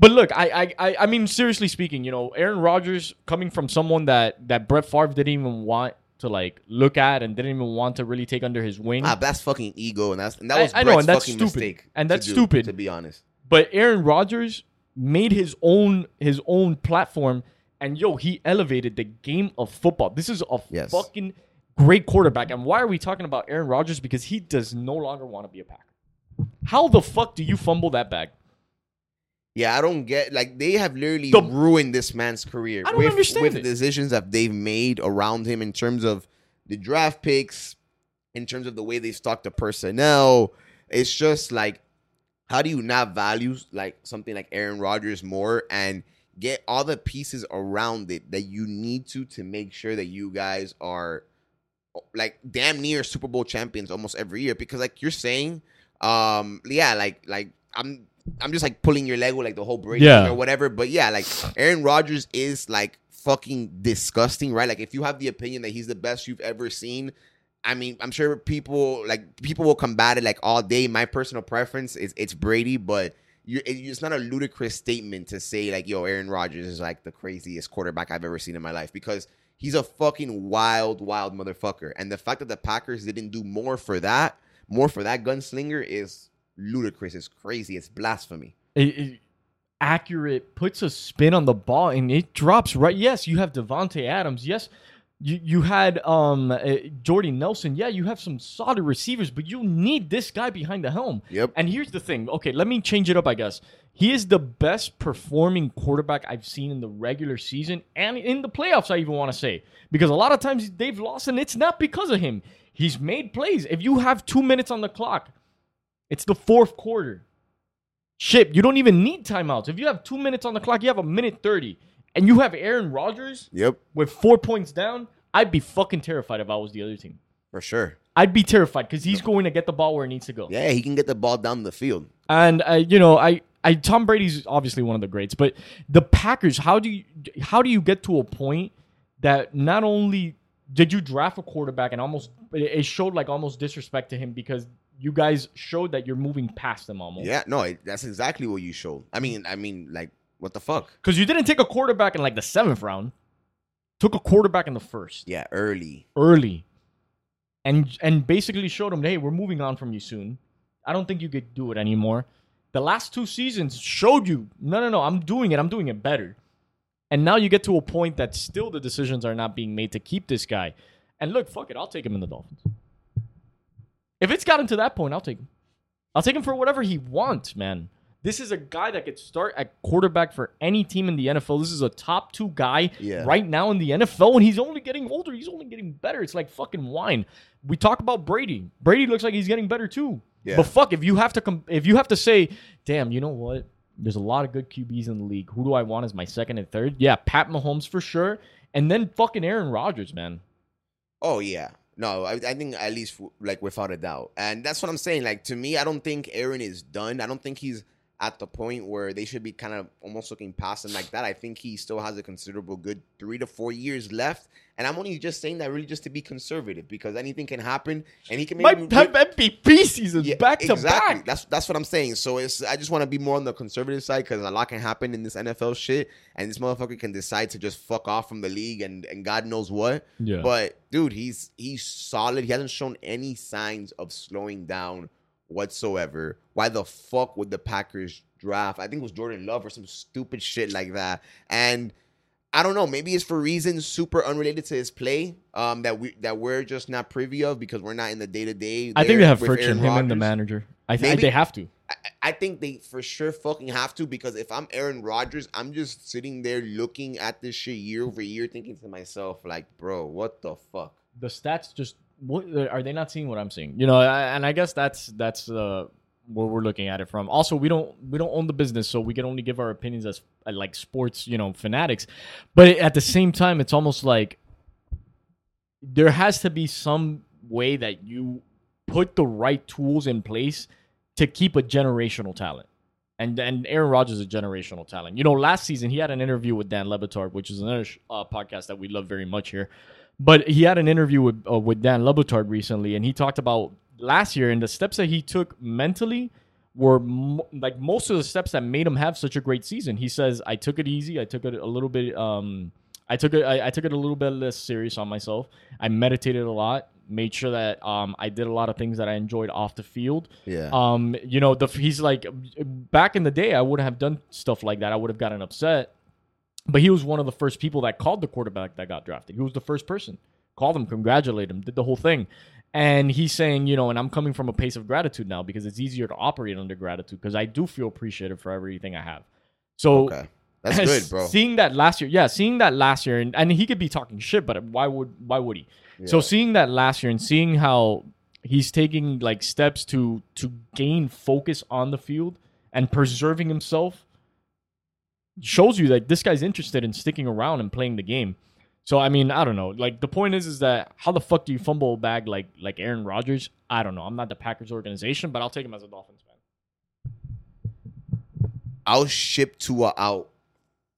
But look, I I I, I mean seriously speaking, you know, Aaron Rodgers coming from someone that that Brett Favre didn't even want to like look at and didn't even want to really take under his wing. Ah, that's fucking ego, and that's and that was I Brett's know, and that's fucking stupid. mistake. And to that's do, stupid. to be honest. But Aaron Rodgers made his own his own platform, and yo, he elevated the game of football. This is a Yes. fucking great quarterback. And why are we talking about Aaron Rodgers? Because he does no longer want to be a Packer. How the fuck do you fumble that bag? Yeah, I don't get like they have literally The- ruined this man's career I don't with, understand with it. the decisions that they've made around him in terms of the draft picks, in terms of the way they stock the personnel. It's just like, how do you not value like something like Aaron Rodgers more and get all the pieces around it that you need to to make sure that you guys are like damn near Super Bowl champions almost every year because like you're saying, um, yeah, like like I'm I'm just like pulling your Lego like the whole Brady Yeah. or whatever. But yeah, like Aaron Rodgers is like fucking disgusting, right? Like if you have the opinion that he's the best you've ever seen, I mean, I'm sure people like people will combat it like all day. My personal preference is it's Brady, but you it's not a ludicrous statement to say like, yo, Aaron Rodgers is like the craziest quarterback I've ever seen in my life because he's a fucking wild, wild motherfucker. And the fact that the Packers didn't do more for that, more for that gunslinger is ludicrous. It's crazy. It's blasphemy. It- it- accurate puts a spin on the ball and it drops right. Yes, you have Davante Adams. Yes, you you had um uh, Jordy Nelson. Yeah, you have some solid receivers, but you need this guy behind the helm. Yep. And here's the thing. Okay, let me change it up. I guess he is the best performing quarterback I've seen in the regular season and in the playoffs. I even want to say because a lot of times they've lost, and it's not because of him. He's made plays. If you have two minutes on the clock, it's the fourth quarter. Shit, you don't even need timeouts. If you have two minutes on the clock, you have a minute 30, and you have Aaron Rodgers Yep, with four points down, I'd be fucking terrified if I was the other team. for sure. I'd be terrified because he's going to get the ball where it needs to go. Yeah, he can get the ball down the field. And uh, you know, I, I Tom Brady's obviously one of the greats, but the Packers, how do you how do you get to a point that not only did you draft a quarterback and almost it it showed like almost disrespect to him because you guys showed that you're moving past him almost. Yeah, no, it- that's exactly what you showed. I mean, I mean, like, what the fuck? Because you didn't take a quarterback in like the seventh round, took a quarterback in the first Yeah, early. early, and and basically showed him, hey, we're moving on from you soon. I don't think you could do it anymore. The last two seasons showed you, no, no, no, I'm doing it. I'm doing it better. And now you get to a point that still the decisions are not being made to keep this guy. And look, fuck it, I'll take him in the Dolphins. If it's gotten to that point, I'll take him. I'll take him for whatever he wants, man. This is a guy that could start at quarterback for any team in the NFL. This is a top two guy Yeah. right now in the NFL, and he's only getting older. He's only getting better. It's like fucking wine. We talk about Brady. Brady looks like he's getting better too. Yeah. But fuck, if you have to, com- if you have to say, damn, you know what? There's a lot of good QBs in the league. Who do I want as my second and third? Yeah, Pat Mahomes for sure, and then fucking Aaron Rodgers, man. Oh yeah. No, I, I think at least like without a doubt, and that's what I'm saying. Like to me, I don't think Aaron is done. I don't think he's at the point where they should be kind of almost looking past him like that. I think he still has a considerable good three to four years left, and I'm only just saying that really just to be conservative because anything can happen, and he can Might maybe have MVP seasons Yeah, back to exactly. back. That's that's what I'm saying. So it's I just want to be more on the conservative side because a lot can happen in this NFL shit, and this motherfucker can decide to just fuck off from the league and and God knows what. Yeah. But dude, he's he's solid. He hasn't shown any signs of slowing down whatsoever. Why the fuck would the Packers draft? I think it was Jordan Love or some stupid shit like that. And I don't know. Maybe it's for reasons super unrelated to his play, um, that we that we're just not privy of because we're not in the day to day. I think they have friction, him and the manager. I think they have to. I, I think they for sure fucking have to because if I'm Aaron Rodgers, I'm just sitting there looking at this shit year over year, thinking to myself, like, bro, what the fuck? the stats just what are they not seeing what I'm seeing? You know, and I guess that's that's uh where we're looking at it from. Also, we don't we don't own the business, so we can only give our opinions as uh, like sports, you know, fanatics. But at the same time, it's almost like there has to be some way that you put the right tools in place to keep a generational talent. And and Aaron Rodgers is a generational talent. You know, last season he had an interview with Dan Le Batard, which is another uh, podcast that we love very much here. But he had an interview with uh, with Dan Le Batard recently, and he talked about last year and the steps that he took mentally were mo- like most of the steps that made him have such a great season. He says, "I took it easy. I took it a little bit. Um, I took it. I, I took it a little bit less serious on myself. I meditated a lot. Made sure that um, I did a lot of things that I enjoyed off the field. Yeah. Um, you know, the he's like back in the day, I wouldn't have done stuff like that. I would have gotten upset. But he was one of the first people that called the quarterback that got drafted. He was the first person. Called him, congratulate him, did the whole thing. And he's saying, you know, and I'm coming from a place of gratitude now because it's easier to operate under gratitude because I do feel appreciated for everything I have. So okay. That's <laughs> good, bro. Seeing that last year, yeah, seeing that last year, and, and he could be talking shit, but why would why would he? So seeing that last year and seeing how he's taking like steps to to gain focus on the field and preserving himself shows you that this guy's interested in sticking around and playing the game. So I mean, I don't know. Like the point is, is that how the fuck do you fumble a bag like like Aaron Rodgers? I don't know. I'm not the Packers organization, but I'll take him as a Dolphins fan. I'll ship Tua out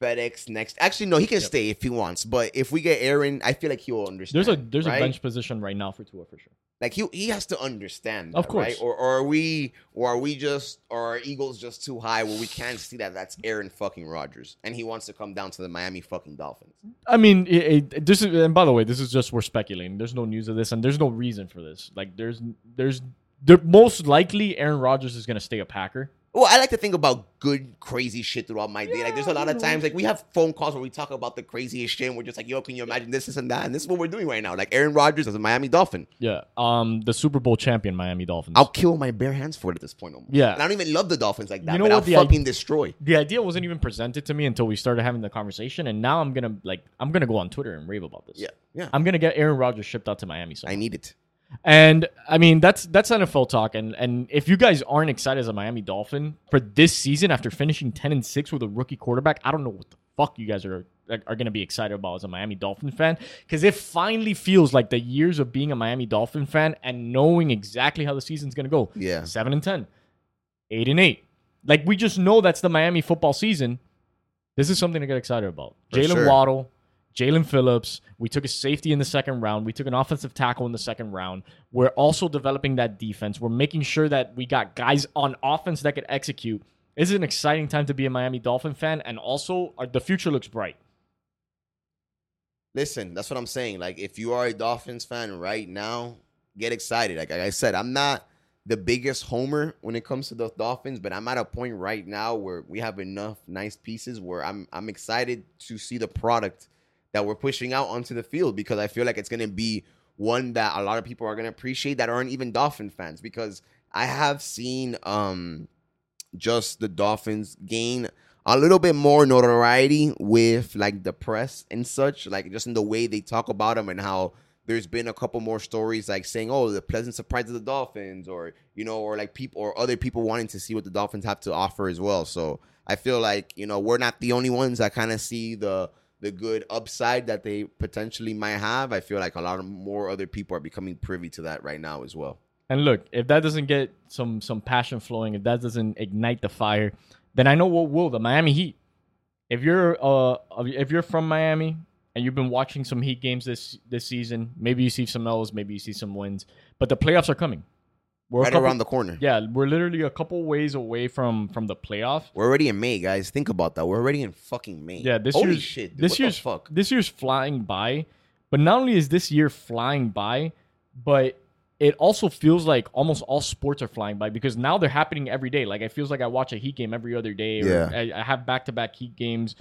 FedEx next. Actually, no, he can Yep. stay if he wants. But if we get Aaron, I feel like he'll understand. There's a there's right? a bench position right now for Tua for sure. Like he he has to understand. Of course. right? Or or are we or are we just or are Eagles just too high where we can't see that that's Aaron fucking Rodgers and he wants to come down to the Miami fucking Dolphins. I mean, it, it, this is and by the way, this is just we're speculating. There's no news of this, and there's no reason for this. Like there's there's there most likely Aaron Rodgers is gonna stay a Packer. Well, I like to think about good, crazy shit throughout my day. Like, there's a lot of times, like, we have phone calls where we talk about the craziest shit. And we're just like, yo, can you imagine this, this, and that? And this is what we're doing right now. Like, Aaron Rodgers as a Miami Dolphin. Yeah. Um, the Super Bowl champion Miami Dolphins. I'll kill my bare hands for it at this point almost. Yeah. And I don't even love the Dolphins like that, You know but what I'll the fucking destroy. the idea wasn't even presented to me until we started having the conversation, and now I'm gonna like I'm gonna go on Twitter and rave about this. Yeah. Yeah. I'm gonna get Aaron Rodgers shipped out to Miami. So I need it. And I mean that's that's NFL talk, and and if you guys aren't excited as a Miami Dolphin for this season after finishing ten and six with a rookie quarterback, I don't know what the fuck you guys are are going to be excited about as a Miami Dolphin fan because it finally feels like the years of being a Miami Dolphin fan and knowing exactly how the season's going to go. Yeah. seven and ten, eight and eight. Like we just know that's the Miami football season. This is something to get excited about. Jaylen sure. Waddle, Jaelan Phillips. We took a safety in the second round. We took an offensive tackle in the second round. We're also developing that defense. We're making sure that we got guys on offense that could execute. Is an exciting time to be a Miami Dolphin fan, and also uh, the future looks bright. Listen, that's what I'm saying. Like, if you are a Dolphins fan right now, get excited. Like, like I said, I'm not the biggest homer when it comes to the Dolphins, but I'm at a point right now where we have enough nice pieces where I'm I'm excited to see the product that we're pushing out onto the field because I feel like it's gonna be one that a lot of people are gonna appreciate that aren't even Dolphin fans because I have seen um just the Dolphins gain a little bit more notoriety with like the press and such, like just in the way they talk about them and how there's been a couple more stories like saying, "Oh, the pleasant surprise of the Dolphins," or you know, or like people or other people wanting to see what the Dolphins have to offer as well. So I feel like you know we're not the only ones that kind of see the the good upside that they potentially might have. I feel like a lot of more other people are becoming privy to that right now as well. And look, if that doesn't get some some passion flowing, if that doesn't ignite the fire, then I know what will the Miami Heat. If you're uh if you're from Miami and you've been watching some Heat games this this season, maybe you see some L's, maybe you see some wins, but the playoffs are coming. We're right couple- around the corner. yeah, we're literally a couple ways away from from the playoff. We're already in May, guys. Think about that. We're already in fucking May. Yeah, this Holy year's shit. Dude. this what year's fuck. this year's flying by, but not only is this year flying by, but it also feels like almost all sports are flying by because now they're happening every day. Like it feels like I watch a Heat game every other day. Or Yeah. I, I have back to back Heat games,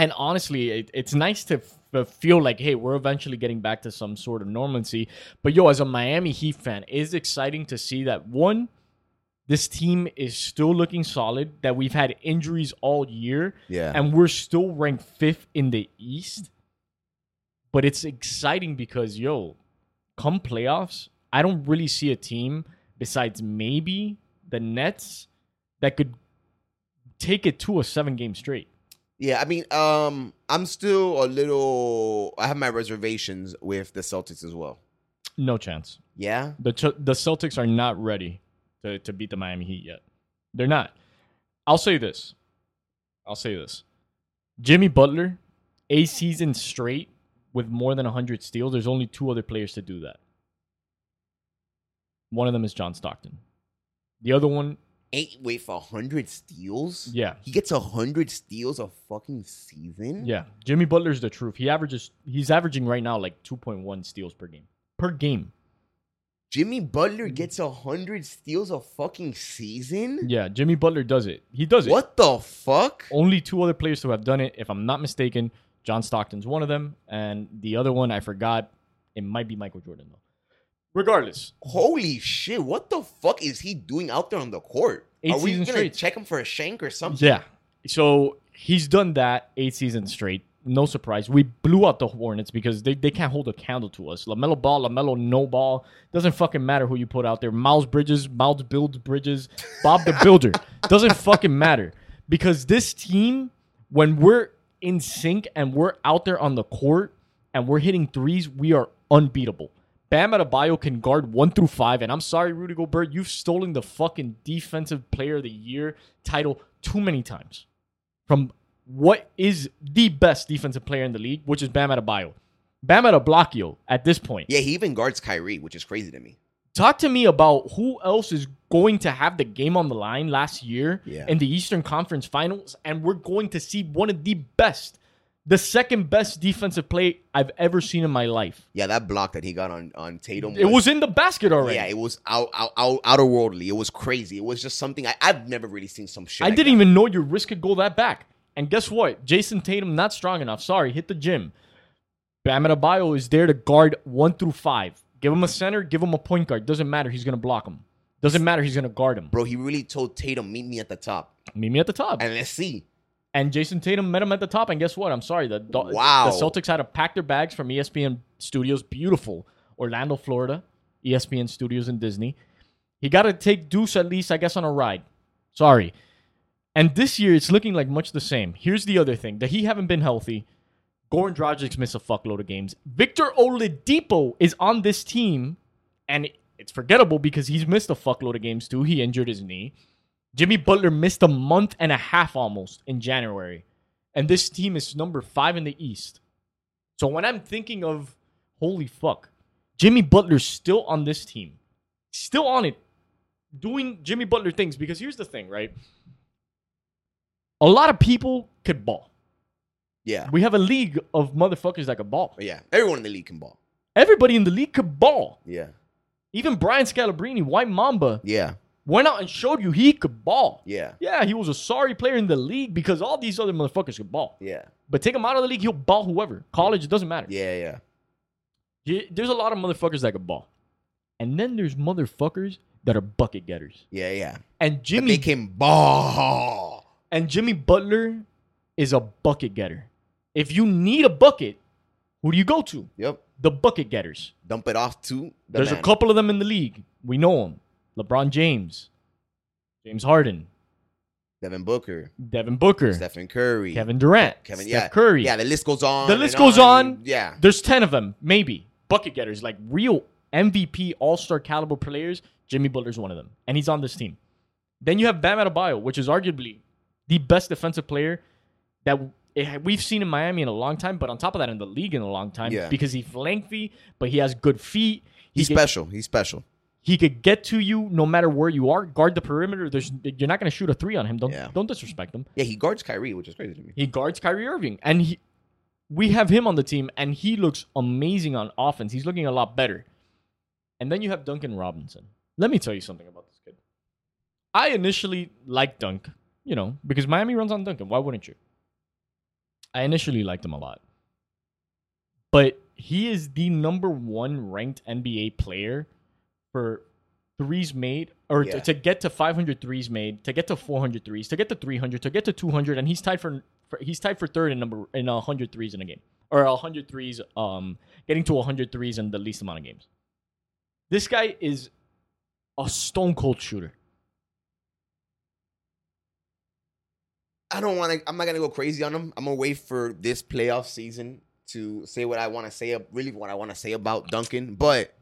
and honestly, it, it's nice to f- feel like hey, we're eventually getting back to some sort of normalcy. But yo, as a Miami Heat fan, it's exciting to see that one. This team is still looking solid. That we've had injuries all year, Yeah. and we're still ranked fifth in the East. But it's exciting because, yo, come playoffs, I don't really see a team besides maybe the Nets that could take it to a seven game straight. Yeah, I mean, um, I'm still a little. I have my reservations with the Celtics as well. No chance. Yeah, The the Celtics are not ready to, to beat the Miami Heat yet. They're not. I'll say this. I'll say this. Jimmy Butler, a season straight with more than 100 steals. There's only two other players to do that. One of them is John Stockton. The other one, eight. Wait for hundred steals. yeah. he gets hundred steals a fucking season. Yeah. Jimmy Butler's the truth. He averages he's averaging right now like 2.1 steals per game. Per game. Jimmy Butler gets hundred steals a fucking season. Yeah, Jimmy Butler does it. He does it. What the fuck? only two other players who have done it. If I'm not mistaken, John Stockton's one of them, and the other one I forgot. It might be Michael Jordan though. Regardless, Holy shit! What the fuck is he doing out there on the court? Eight Are we gonna straight. check him for a shank or something? yeah. So he's done that eight seasons straight. No surprise. We blew out the Hornets because they, they can't hold a candle to us. LaMelo ball, LaMelo no ball. Doesn't fucking matter who you put out there. Miles Bridges, Miles builds bridges, Bob the Builder. <laughs> Doesn't fucking matter because this team, when we're in sync and we're out there on the court and we're hitting threes, we are unbeatable. Bam Adebayo can guard one through five, and I'm sorry, Rudy Gobert, you've stolen the fucking defensive player of the year title too many times from what is the best defensive player in the league, which is Bam Adebayo. Bam Adebayo at this point. Yeah, he even guards Kyrie, which is crazy to me. Talk to me about who else is going to have the game on the line last year Yeah. in the Eastern Conference Finals, and we're going to see one of the best, the second best defensive play I've ever seen in my life. Yeah, that block that he got on on Tatum. It was in the basket already. Yeah, it was out, out, out, outer worldly. It was crazy. It was just something I, I've never really seen some shit. I like didn't that. even know your wrist could go that back. And guess what? Jayson Tatum not strong enough. Sorry, hit the gym. Bam Adebayo is there to guard one through five. Give him a center, give him a point guard. Doesn't matter. He's gonna block him. Doesn't matter. He's gonna guard him. Bro, he really told Tatum, meet me at the top. Meet me at the top. And let's see. And Jayson Tatum met him at the top. And guess what? I'm sorry. The, Wow. the Celtics had to pack their bags from ESPN Studios. Beautiful. Orlando, Florida. ESPN Studios in Disney. He got to take Deuce at least, I guess, on a ride. Sorry. And this year, it's looking like much the same. Here's the other thing that he haven't been healthy. Goran Dragic missed a fuckload of games. Victor Oladipo is on this team, and it's forgettable because he's missed a fuckload of games too. He injured his knee. Jimmy Butler missed a month and a half almost in January. And this team is number five in the East. So when I'm thinking of, holy fuck, Jimmy Butler's still on this team, still on it, doing Jimmy Butler things. Because here's the thing, right? A lot of people could ball. Yeah. We have a league of motherfuckers that could ball. Yeah, everyone in the league can ball. Everybody in the league could ball. Yeah. Even Brian Scalabrine, White Mamba, Yeah. Went out and showed you he could ball. Yeah. Yeah, he was a sorry player in the league because all these other motherfuckers could ball. Yeah. But take him out of the league, he'll ball whoever. College, it doesn't matter. Yeah. Yeah. He- there's a lot of motherfuckers that could ball. And then there's motherfuckers that are bucket getters. Yeah. Yeah. And But Jimmy they can ball. and Jimmy Butler is a bucket getter. If you need a bucket, who do you go to? Yep. The bucket getters. Dump it off to the There's man. a couple of them in the league. We know them. LeBron James, James Harden, Devin Booker, Devin Booker, Stephen Curry, Kevin Durant, Kevin, Steph yeah, Curry. Yeah, the list goes on. The list goes on. Yeah. There's 10 of them, maybe. Bucket getters, like real MVP All Star caliber players. Jimmy Butler's one of them. And he's on this team. Then you have Bam Adebayo, which is arguably the best defensive player that we've seen in Miami in a long time, but on top of that, in the league in a long time Yeah. because he's lengthy, but he has good feet. He He's could, special. He's special. He could get to you no matter where you are. Guard the perimeter. There's you're not going to shoot a three on him. Don't Yeah. don't disrespect him. Yeah, he guards Kyrie, which is crazy to me. He guards Kyrie Irving, and he, we have him on the team, and he looks amazing on offense. He's looking a lot better. And then you have Duncan Robinson. Let me tell you something about this kid. I initially liked Dunk, you know, because Miami runs on Duncan. Why wouldn't you? I initially liked him a lot, but he is the number one ranked NBA player for threes made or Yeah. to, to get to 500 threes made, to get to 400 threes, to get to 300, to get to 200, and he's tied for, for he's tied for third in number in 100 threes in a game or 100 threes, um, getting to 100 threes in the least amount of games. This guy is a stone cold shooter. I don't want to. I'm not gonna go crazy on him. I'm gonna wait for this playoff season to say what I want to say. Really, what I want to say about Duncan. But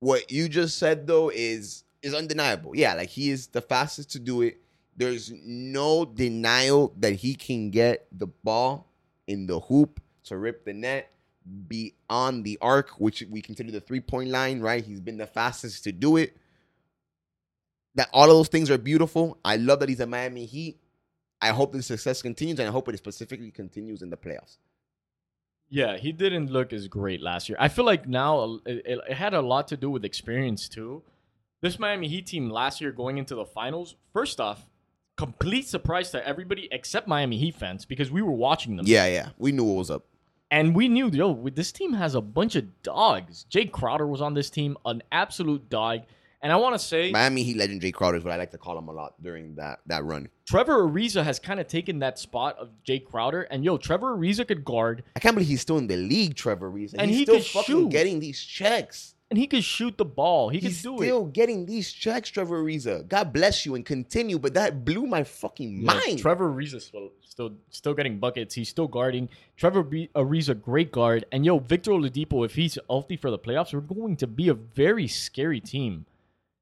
what you just said though is is undeniable. Yeah, like he is the fastest to do it. There's no denial that he can get the ball in the hoop to rip the net beyond the arc, which we consider the three point line. Right, he's been the fastest to do it. That all of those things are beautiful. I love that he's a Miami Heat. I hope the success continues, and I hope it specifically continues in the playoffs. Yeah, he didn't look as great last year. I feel like now uh, it, it, it had a lot to do with experience too. This Miami Heat team last year going into the finals, first off, complete surprise to everybody except Miami Heat fans because we were watching them. Yeah, yeah, we knew what was up. And we knew, yo, this team has a bunch of dogs. Jae Crowder was on this team, an absolute dog. And I want to say, Miami Heat legend Jae Crowder is what I like to call him a lot during that that run. Trevor Ariza has kind of taken that spot of Jae Crowder. And yo, Trevor Ariza could guard, I can't believe he's still in the league, Trevor Ariza, and, he's he still fucking shoot. getting these checks. and he could shoot the ball. He he's could do still it. getting these checks, Trevor Ariza. God bless you and continue, but that blew my fucking Yeah, mind. Trevor Ariza still, still still getting buckets. He's still guarding. Trevor Ariza, great guard. And yo, Victor Oladipo, if he's healthy for the playoffs, we're going to be a very scary team.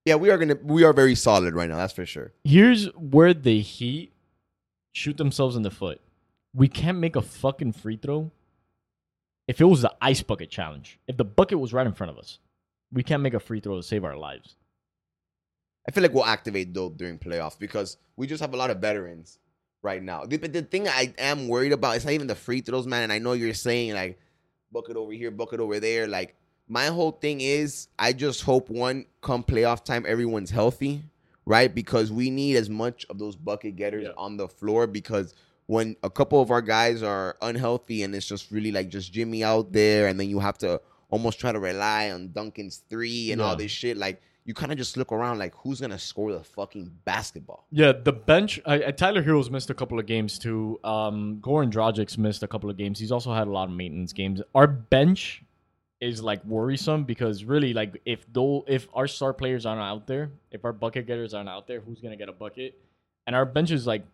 Yeah, we are gonna we are very solid right now. That's for sure. Here's where the Heat shoot themselves in the foot. we can't make a fucking free throw. If it was the ice bucket challenge, if the bucket was right in front of us, we can't make a free throw to save our lives. I feel like we'll activate though during playoffs because we just have a lot of veterans right now. But the thing I am worried about is not even the free throws, man. And I know you're saying like bucket over here, bucket over there. Like my whole thing is I just hope one come playoff time everyone's healthy, right? Because we need as much of those bucket getters Yeah. on the floor because when a couple of our guys are unhealthy and it's just really like just Jimmy out there and then you have to almost try to rely on Duncan's three and all this shit like you kind of just look around like who's gonna score the fucking basketball Yeah, the bench. I, I- Tyler Herro's missed a couple of games too. Um, Goran Dragic's missed a couple of games. He's also had a lot of maintenance games. Our bench is like worrisome because really, like, if though if our star players aren't out there, if our bucket getters aren't out there, who's gonna get a bucket? And our bench is like,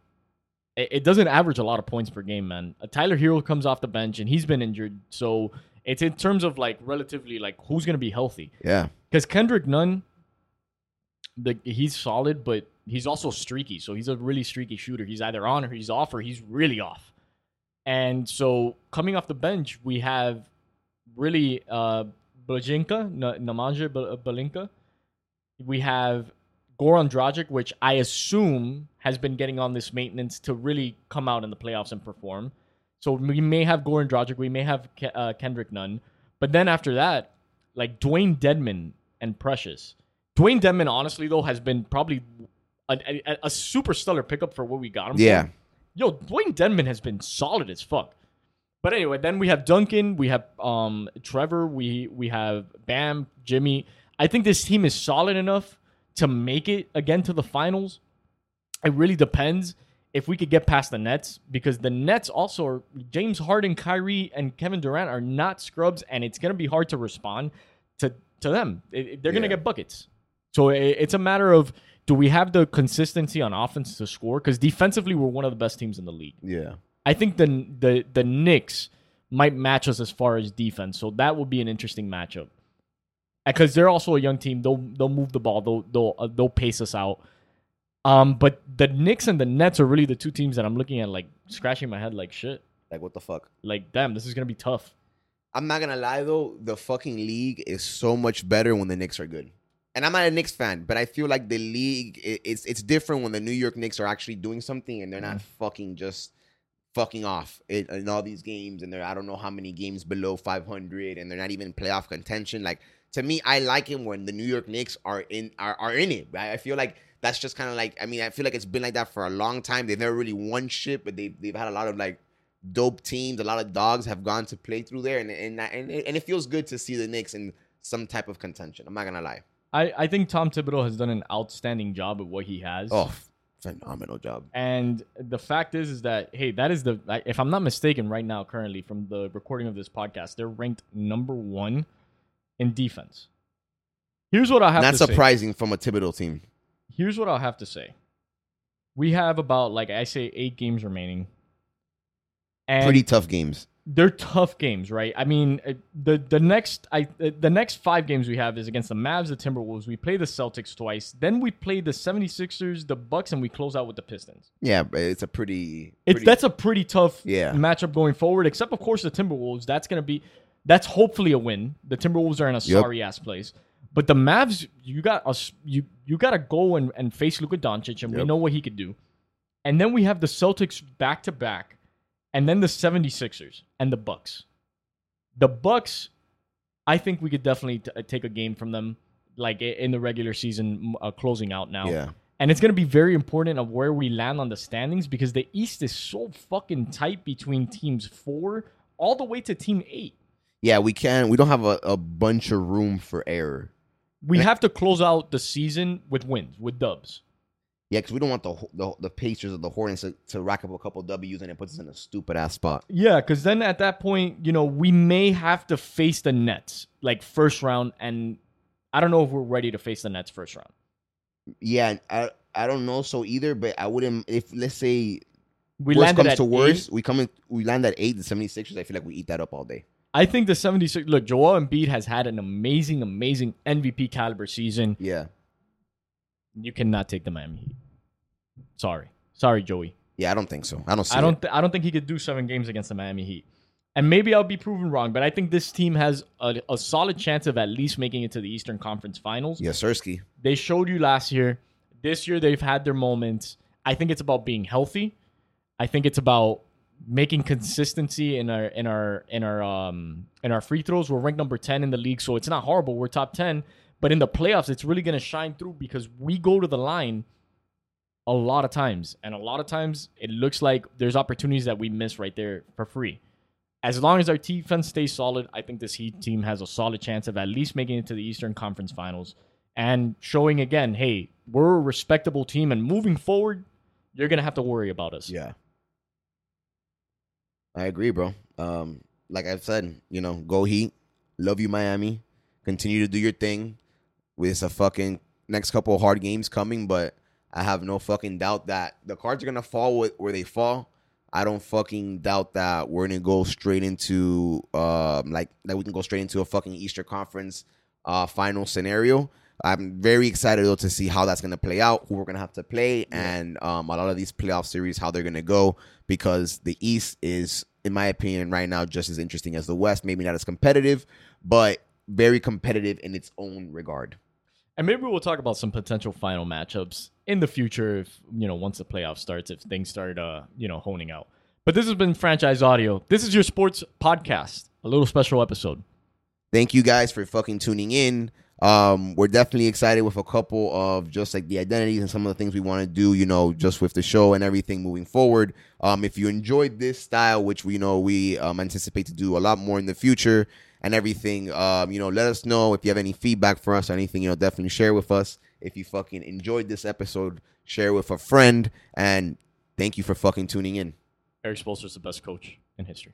it, it doesn't average a lot of points per game, man. Uh, Tyler Herro comes off the bench and he's been injured, so it's in terms of like relatively like who's gonna be healthy yeah because Kendrick Nunn, the he's solid, but he's also streaky. So he's a really streaky shooter. He's either on or he's off or he's really off. And so coming off the bench, we have really uh Bajinka, N- Nemanja Ba- Balinka. We have Goran Dragic, which I assume has been getting on this maintenance to really come out in the playoffs and perform. So we may have Goran Dragic, we may have Ke- uh, Kendrick Nunn, but then after that, like Dewayne Dedmon and Precious. Dewayne Dedmon, honestly though, has been probably a, a, a super stellar pickup for what we got him. for. yeah Yo, Dewayne Dedmon has been solid as fuck. But anyway, then we have Duncan, we have um Trevor, we we have Bam, Jimmy. I think this team is solid enough to make it again to the finals. It really depends if we could get past the Nets because the Nets also are James Harden, Kyrie, and Kevin Durant are not scrubs, and it's gonna be hard to respond to to them. It- it- they're gonna Yeah. get buckets. So it, it's a matter of do we have the consistency on offense to score? Because defensively, we're one of the best teams in the league. yeah I think the the the Knicks might match us as far as defense, so that would be an interesting matchup. Because they're also a young team, they'll they'll move the ball, they'll they'll uh, they'll pace us out. Um, but the Knicks and the Nets are really the two teams that I'm looking at, like scratching my head, like shit, like what the fuck like damn, this is gonna be tough. i'm not gonna lie though the fucking league is so much better when the Knicks are good and i'm not a Knicks fan but i feel like the league it's it's different when the new york Knicks are actually doing something and they're not fucking just fucking off in, in all these games and they're i don't know how many games below 500 and they're not even in playoff contention. Like to me i like it when the new york Knicks are in are, are in it right? I feel like that's just kind of like i mean i feel like it's been like that for a long time. They've never really won shit but they've, they've had a lot of like dope teams. A lot of dogs have gone to play through there and and, and, and it feels good to see the Knicks in some type of contention. I'm not gonna lie. I I think Tom Thibodeau has done an outstanding job at what he has. oh phenomenal job And the fact is, is that hey, that is the if I'm not mistaken, right now, currently from the recording of this podcast, they're ranked number one in defense. Here's what I have not to say. surprising from a Thibodeau team Here's what I'll have to say. We have about like I say eight games remaining, and pretty tough games they're tough games, right? I mean, uh, the the next I uh, the next five games we have is against the Mavs, the Timberwolves. We play the Celtics twice. Then we play the 76ers, the Bucks, and we close out with the Pistons. yeah but it's a pretty, It's that's a pretty tough Yeah. matchup going forward. Except of course the Timberwolves. That's gonna be that's hopefully a win. The Timberwolves are in a Yep. sorry ass place. But the Mavs, you got us. You you got to go and, and face Luka Doncic, and we know what he could do. And then we have the Celtics back to back, and then the 76ers and the Bucks. The Bucks, I think we could definitely t- uh, take a game from them, like in the regular season, uh, closing out now. yeah And it's going to be very important of where we land on the standings because the East is so fucking tight between teams four all the way to team eight. yeah we can we don't have a, a bunch of room for error We have to close out the season with wins, with dubs. Yeah because we don't want the, the the Pacers or the Hornets to, to rack up a couple W's and it puts us in a stupid ass spot Yeah, because then at that point, you know, we may have to face the Nets like first round, and I don't know if we're ready to face the Nets first round. yeah I I don't know so either but I wouldn't if let's say We worst comes to worst we come in we land at eight the 76ers I feel like we eat that up all day I think the 76. Look, Joel Embiid has had an amazing, amazing MVP caliber season. yeah You cannot take the Miami Heat. Sorry, sorry, Joey. Yeah, I don't think so. I don't see. I don't. Th- I don't think he could do seven games against the Miami Heat. And maybe I'll be proven wrong, but I think this team has a, a solid chance of at least making it to the Eastern Conference Finals. Yes, Sersky. They showed you last year. This year they've had their moments. I think it's about being healthy. I think it's about making consistency in our in our in our um in our free throws. We're ranked number 10 in the league, so it's not horrible. We're top 10, but in the playoffs it's really going to shine through because we go to the line a lot of times. And a lot of times it looks like there's opportunities that we miss right there for free. As long as our defense stays solid, I think this Heat team has a solid chance of at least making it to the Eastern Conference Finals and showing again, hey, we're a respectable team and moving forward, you're going to have to worry about us. Yeah. I agree, bro. Um, like I've said, you know, go Heat. Love you, Miami. Continue to do your thing. With a fucking next couple of hard games coming, but I have no fucking doubt that the cards are gonna fall with, where they fall. I don't fucking doubt that we're gonna go straight into um like that we can go straight into a fucking Easter Conference uh final scenario. I'm very excited though to see how that's gonna play out, who we're gonna have to play, and um a lot of these playoff series how they're gonna go because the East is, in my opinion, right now just as interesting as the West. Maybe not as competitive, but very competitive in its own regard. And maybe we'll talk about some potential final matchups in the future if, you know, once the playoff starts, if things start, uh, you know, honing out. But this has been Franchise Audio. This is your sports podcast, a little special episode. Thank you guys for fucking tuning in. Um, we're definitely excited with a couple of just like the identities and some of the things we want to do, you know, just with the show and everything moving forward. Um, if you enjoyed this style, which we know we um, anticipate to do a lot more in the future and everything, um, you know, let us know if you have any feedback for us or anything, you know, definitely share with us. If you fucking enjoyed this episode, share with a friend and thank you for fucking tuning in. Erik Spoelstra's the best coach in history.